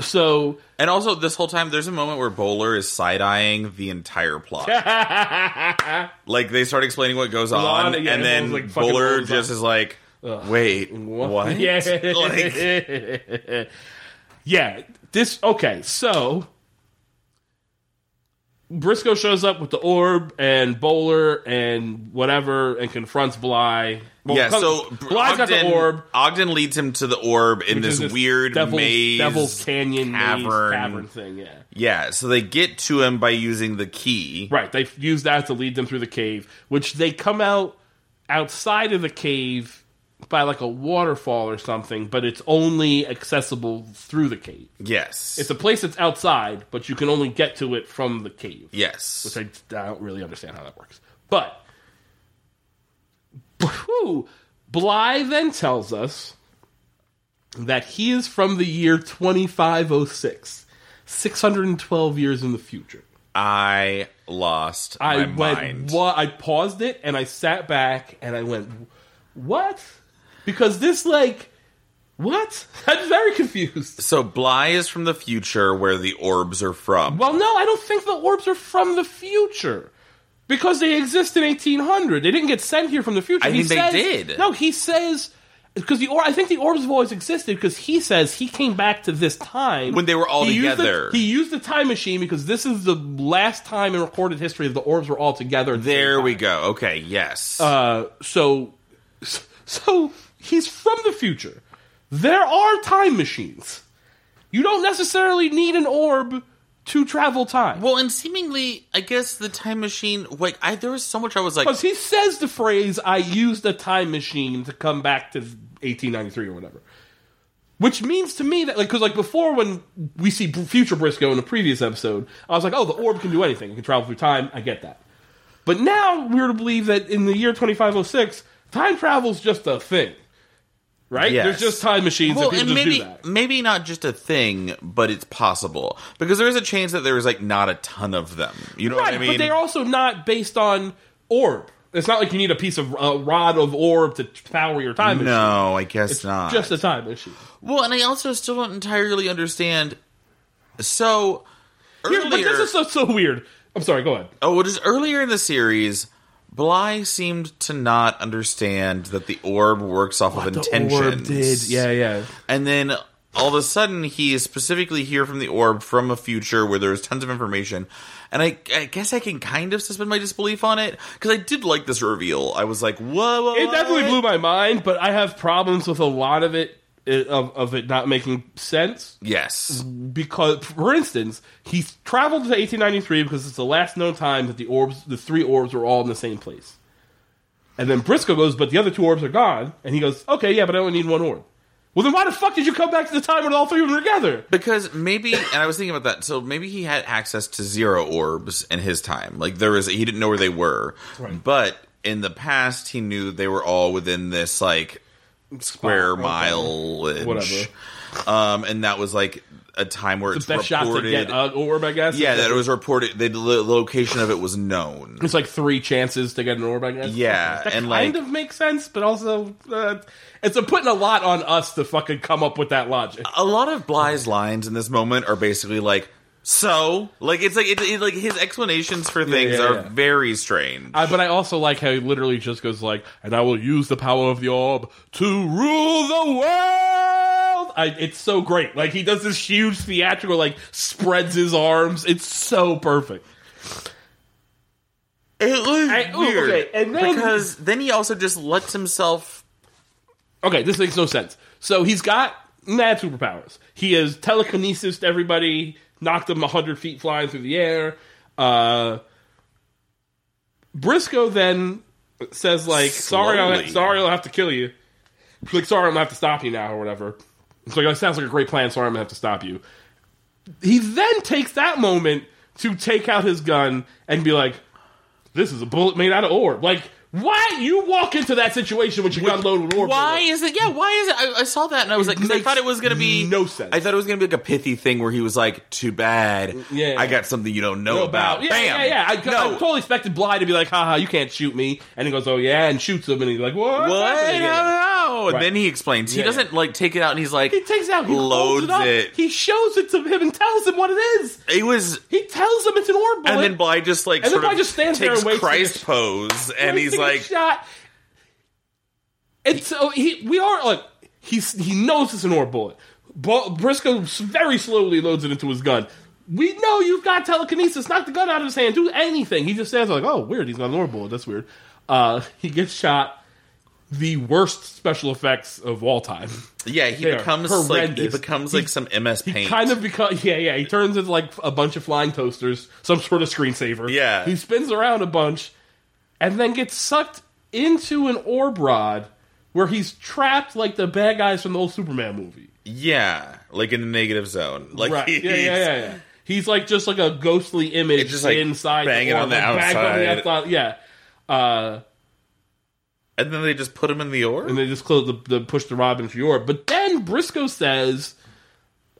so And also, this whole time, there's a moment where Bowler is side eyeing the entire plot. [laughs] like they start explaining what goes on, on, yeah, and then like, Bowler just up. is like, "Wait, what? [laughs] Yeah. Like, yeah. This okay, so Brisco shows up with the orb and Bowler and whatever and confronts Bly. Well, yeah. comes- So Bly's got the orb. Ogden leads him to the orb in which is this, weird Devil's, maze, Devil's Canyon cavern. maze cavern thing. Yeah, Yeah. So they get to him by using the key. right. They use that to lead them through the cave, which they come out outside of the cave by like a waterfall or something, but it's only accessible through the cave. Yes. It's a place that's outside, but you can only get to it from the cave. yes. Which I, I don't really understand how that works. But whew, Bly then tells us that he is from the year 2506, 612 years in the future. I lost I my went, mind. what? I paused it and I sat back and I went, what? Because this, like, what? [laughs] I'm very confused. So Bly is from the future where the orbs are from. Well, no, I don't think the orbs are from the future. Because they exist in 1800. They didn't get sent here from the future. I He think they says- did. No, he says. Because the or I think the orbs have always existed because he says he came back to this time When they were all He used the- together. he used the time machine because this is the last time in recorded history that the orbs were all together. there we go. Okay, yes. Uh, so, [laughs] so he's from the future. There are time machines. You don't necessarily need an orb to travel time. well, and seemingly, I guess the time machine. Like, I there was so much I was like, Because he says the phrase, I used a time machine to come back to 1893 or whatever. Which means to me that, like, because, like, before when we see future Brisco in the previous episode, I was like, oh, the orb can do anything. It can travel through time. I get that. But now we're to believe that in the year 2506, time travel's just a thing. Right? Yes. There's just time machines Well, and and maybe do that. maybe not just a thing, but it's possible because there is a chance that there is like not a ton of them. You know Right, what I mean? but they're also not based on orb. It's not like you need a piece of uh, rod of orb to power your time machine. no, I guess not. Just a time machine. well, and I also still don't entirely understand. So Here, earlier, but this is so, so weird. I'm sorry, go ahead. oh, just earlier in the series. Bly seemed to not understand that the orb works off of intentions. The orb did. Yeah, yeah. And then all of a sudden, he is specifically here from the orb from a future where there's tons of information. And I, I guess I can kind of suspend my disbelief on it because I did like this reveal. I was like, whoa, It definitely blew my mind, but I have problems with a lot of it of, of it not making sense. Yes. because for instance he traveled to 1893 because it's the last known time that the orbs the three orbs were all in the same place and then brisco goes but the other two orbs are gone and he goes okay yeah but i only need one orb well then why the fuck did you come back to the time when all three of them were together Because maybe, and I was thinking about that. So maybe he had access to zero orbs in his time. Like there was, he didn't know where they were. Right. But in the past, he knew they were all within this like square okay. mile, Whatever. Um, and that was like a time where the it's best shot to reported. get an orb i guess yeah, that it was reported. The location of it was known. it's like three chances to get an orb i guess Yeah, that and, kind like- of makes sense but also uh, it's a putting a lot on us to fucking come up with that logic A lot of Bly's lines in this moment are basically like. So, like it's like it, it- like his explanations for things yeah, are yeah. very strange. But I also like how he literally just goes like, "And I will use the power of the orb to rule the world." I, it's so great. Like he does this huge theatrical, like spreads his arms. It's so perfect. It was I- ooh, weird okay, and then- because then he also just lets himself. Okay, this makes no sense. So he's got mad superpowers. He is telekinesis to everybody, knocked them hundred feet flying through the air. Uh, Brisco then says like, "Sorry, I'll sorry, I'll have to kill you." Like, "Sorry, I'm gonna have to stop you now," or whatever. It's like, "That sounds like a great plan." Sorry, I'm gonna have to stop you. He then takes that moment to take out his gun and be like, "This is a bullet made out of orb." Like, why you walk into that situation with your gun loaded with orb? Why is it? Yeah, why is it? I, I saw that and I was like, because I thought it was gonna be no sense. I thought it was gonna be like a pithy thing where he was like, "Too bad, Yeah. I got something you don't know, know about." Yeah, Bam. yeah, yeah. I, no, I totally expected Bly to be like, haha, you can't shoot me. And he goes, oh, yeah, and shoots him. And he's like, what? what? happening here?" No, Right. And then he explains. He Yeah, doesn't like take it out, and he's like, He takes it out, he loads it, up, it. he shows it to him and tells him what it is. It was. He tells him it's an orb. And then Bly just like And then Bly of just stands there takes and waits Christ pose, and he's to like, shot. And so he, we are like, he's he knows it's an orb bullet. Bo- Brisco very slowly loads it into his gun. We know you've got telekinesis. Knock the gun out of his hand. Do anything. He just stands like, oh, weird. He's got an orb bullet. That's weird. Uh, he gets shot. The worst special effects of all time. yeah, he [laughs] They becomes like he becomes He- like some MS Paint. Kind of because yeah, yeah. He turns into like a bunch of flying toasters, some sort of screensaver. Yeah. He spins around a bunch, and then gets sucked into an orb rod where he's trapped like the bad guys from the old Superman movie. Yeah, like in the negative zone. Like right? Yeah, yeah, yeah, yeah. He's like just like a ghostly image It's just, like, inside banging orb, on the like, banging on the outside. outside. Yeah. Uh, And then they just put him in the orb. and they just close the, the push the rod into the orb. But then Brisco says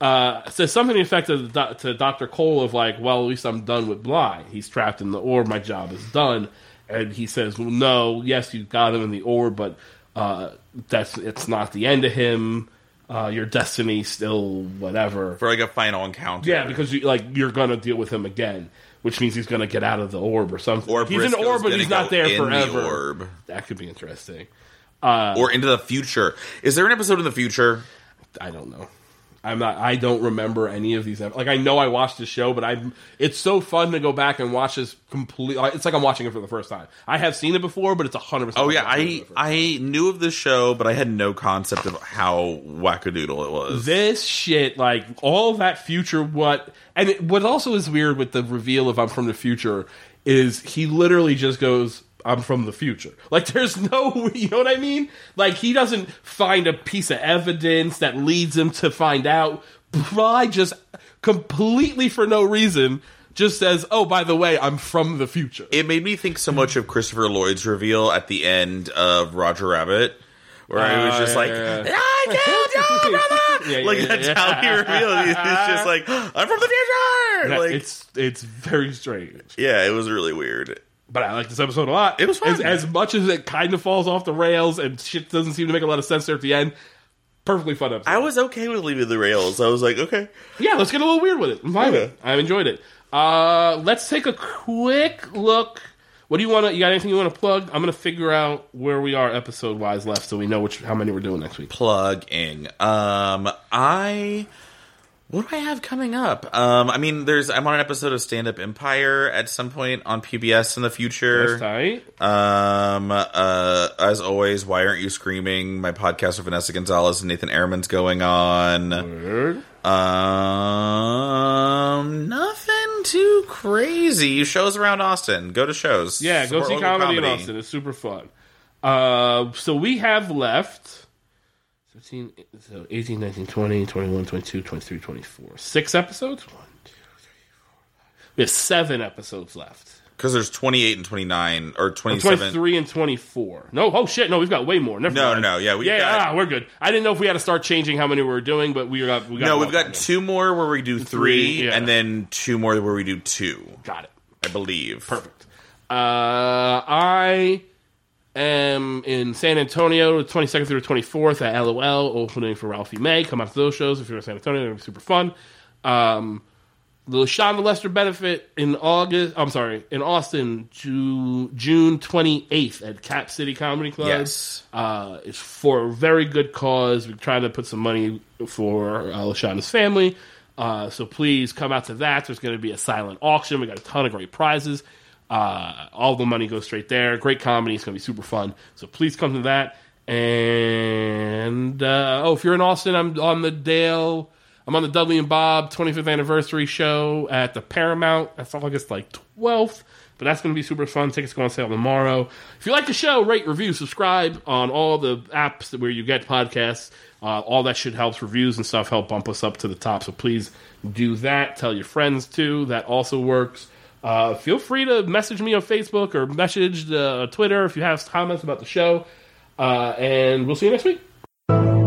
uh, says something to the effect of the, to Doctor Cole of like, well, at least I'm done with Bly. He's trapped in the orb. My job is done. And he says, well, no, yes, you got him in the orb, but uh, that's it's not the end of him. Uh, your destiny still whatever. for like a final encounter. Yeah, because you, like you're gonna deal with him again, which means he's gonna get out of the orb or something. or he's in the orb, but he's not there forever. The orb. That could be interesting. or into the future. Is there an episode in the future? I don't know. I'm not. I don't remember any of these. Like I know I watched the show, but I. It's so fun to go back and watch this complete. It's like I'm watching it for the first time. I have seen it before, but it's a hundred percent. Oh yeah, I I knew of the show, but I had no concept of how wackadoodle it was. this shit, like all that future, what and it, what also is weird with the reveal of I'm from the future is he literally just goes. I'm from the future. [laughs] Like, there's no, you know what I mean? Like, he doesn't find a piece of evidence that leads him to find out. Bly just completely for no reason just says, "Oh, by the way, I'm from the future." it made me think so much of Christopher Lloyd's reveal at the end of Roger Rabbit, where he was just yeah, like, yeah, yeah. "I killed your [laughs] brother." Like that's how he revealed. He's just [laughs] like, "I'm from the future." Like, it's it's very strange. yeah, it was really weird. But I like this episode a lot. It was fun. As, as much as it kind of falls off the rails and shit doesn't seem to make a lot of sense there at the end. Perfectly fun episode. I was okay with leaving the rails. I was like, okay, yeah, let's get a little weird with it. I'm fine with it. I've enjoyed it. Uh, let's take a quick look. What do you want to? You got anything you want to plug? I'm gonna figure out where we are episode wise left, so we know which how many we're doing next week. plugging. Um, I what do I have coming up? Um, I mean, there's I'm on an episode of Stand Up Empire at some point on PBS in the That's future. tight. Um, uh, as always, why aren't you screaming? My podcast with Vanessa Gonzalez and Nathan Ehrman's going on. Word. Um, nothing too crazy. Shows around Austin. Go to shows. Yeah, go Support see local comedy, in Austin. It's super fun. Uh, so we have left 15, so 18, 19, 20, 21, 22, 23, 24. Six episodes? One, two, three, four, five. We have seven episodes left. Because there's 28 and 29 or 27. 23 and 24. No, oh shit, no, we've got way more. Never No, mind. no, no, yeah, we've yeah, got- ah, we're good. I didn't know if we had to start changing how many we were doing, but we got, we got No, we've got on two more where we do three, yeah. and then two more where we do two. Got it. I believe. Perfect. Uh, I am in San Antonio, the 22nd through the 24th at LOL, opening for Ralphie May. Come out to those shows if you're in San Antonio; they're super fun. Um, the Shonda Lester benefit in August. I'm sorry, in Austin, Ju- June 28th at Cap City Comedy Club. Yes. uh, it's for a very good cause. We're trying to put some money for uh, Lashonda's family. Uh, so please come out to that. There's going to be a silent auction. We got a ton of great prizes. Uh, all the money goes straight there. Great comedy. It's going to be super fun. So please come to that. And uh, oh, if you're in Austin, I'm on the Dale. I'm on the Dudley and Bob 25th anniversary show at the Paramount. That's August like 12th. But that's going to be super fun. Tickets go on sale tomorrow. If you like the show, rate, review, subscribe on all the apps where you get podcasts. Uh, all that shit helps. Reviews and stuff help bump us up to the top. So please do that. Tell your friends too. That also works. Uh, feel free to message me on Facebook or message uh, Twitter if you have comments about the show. Uh, and we'll see you next week.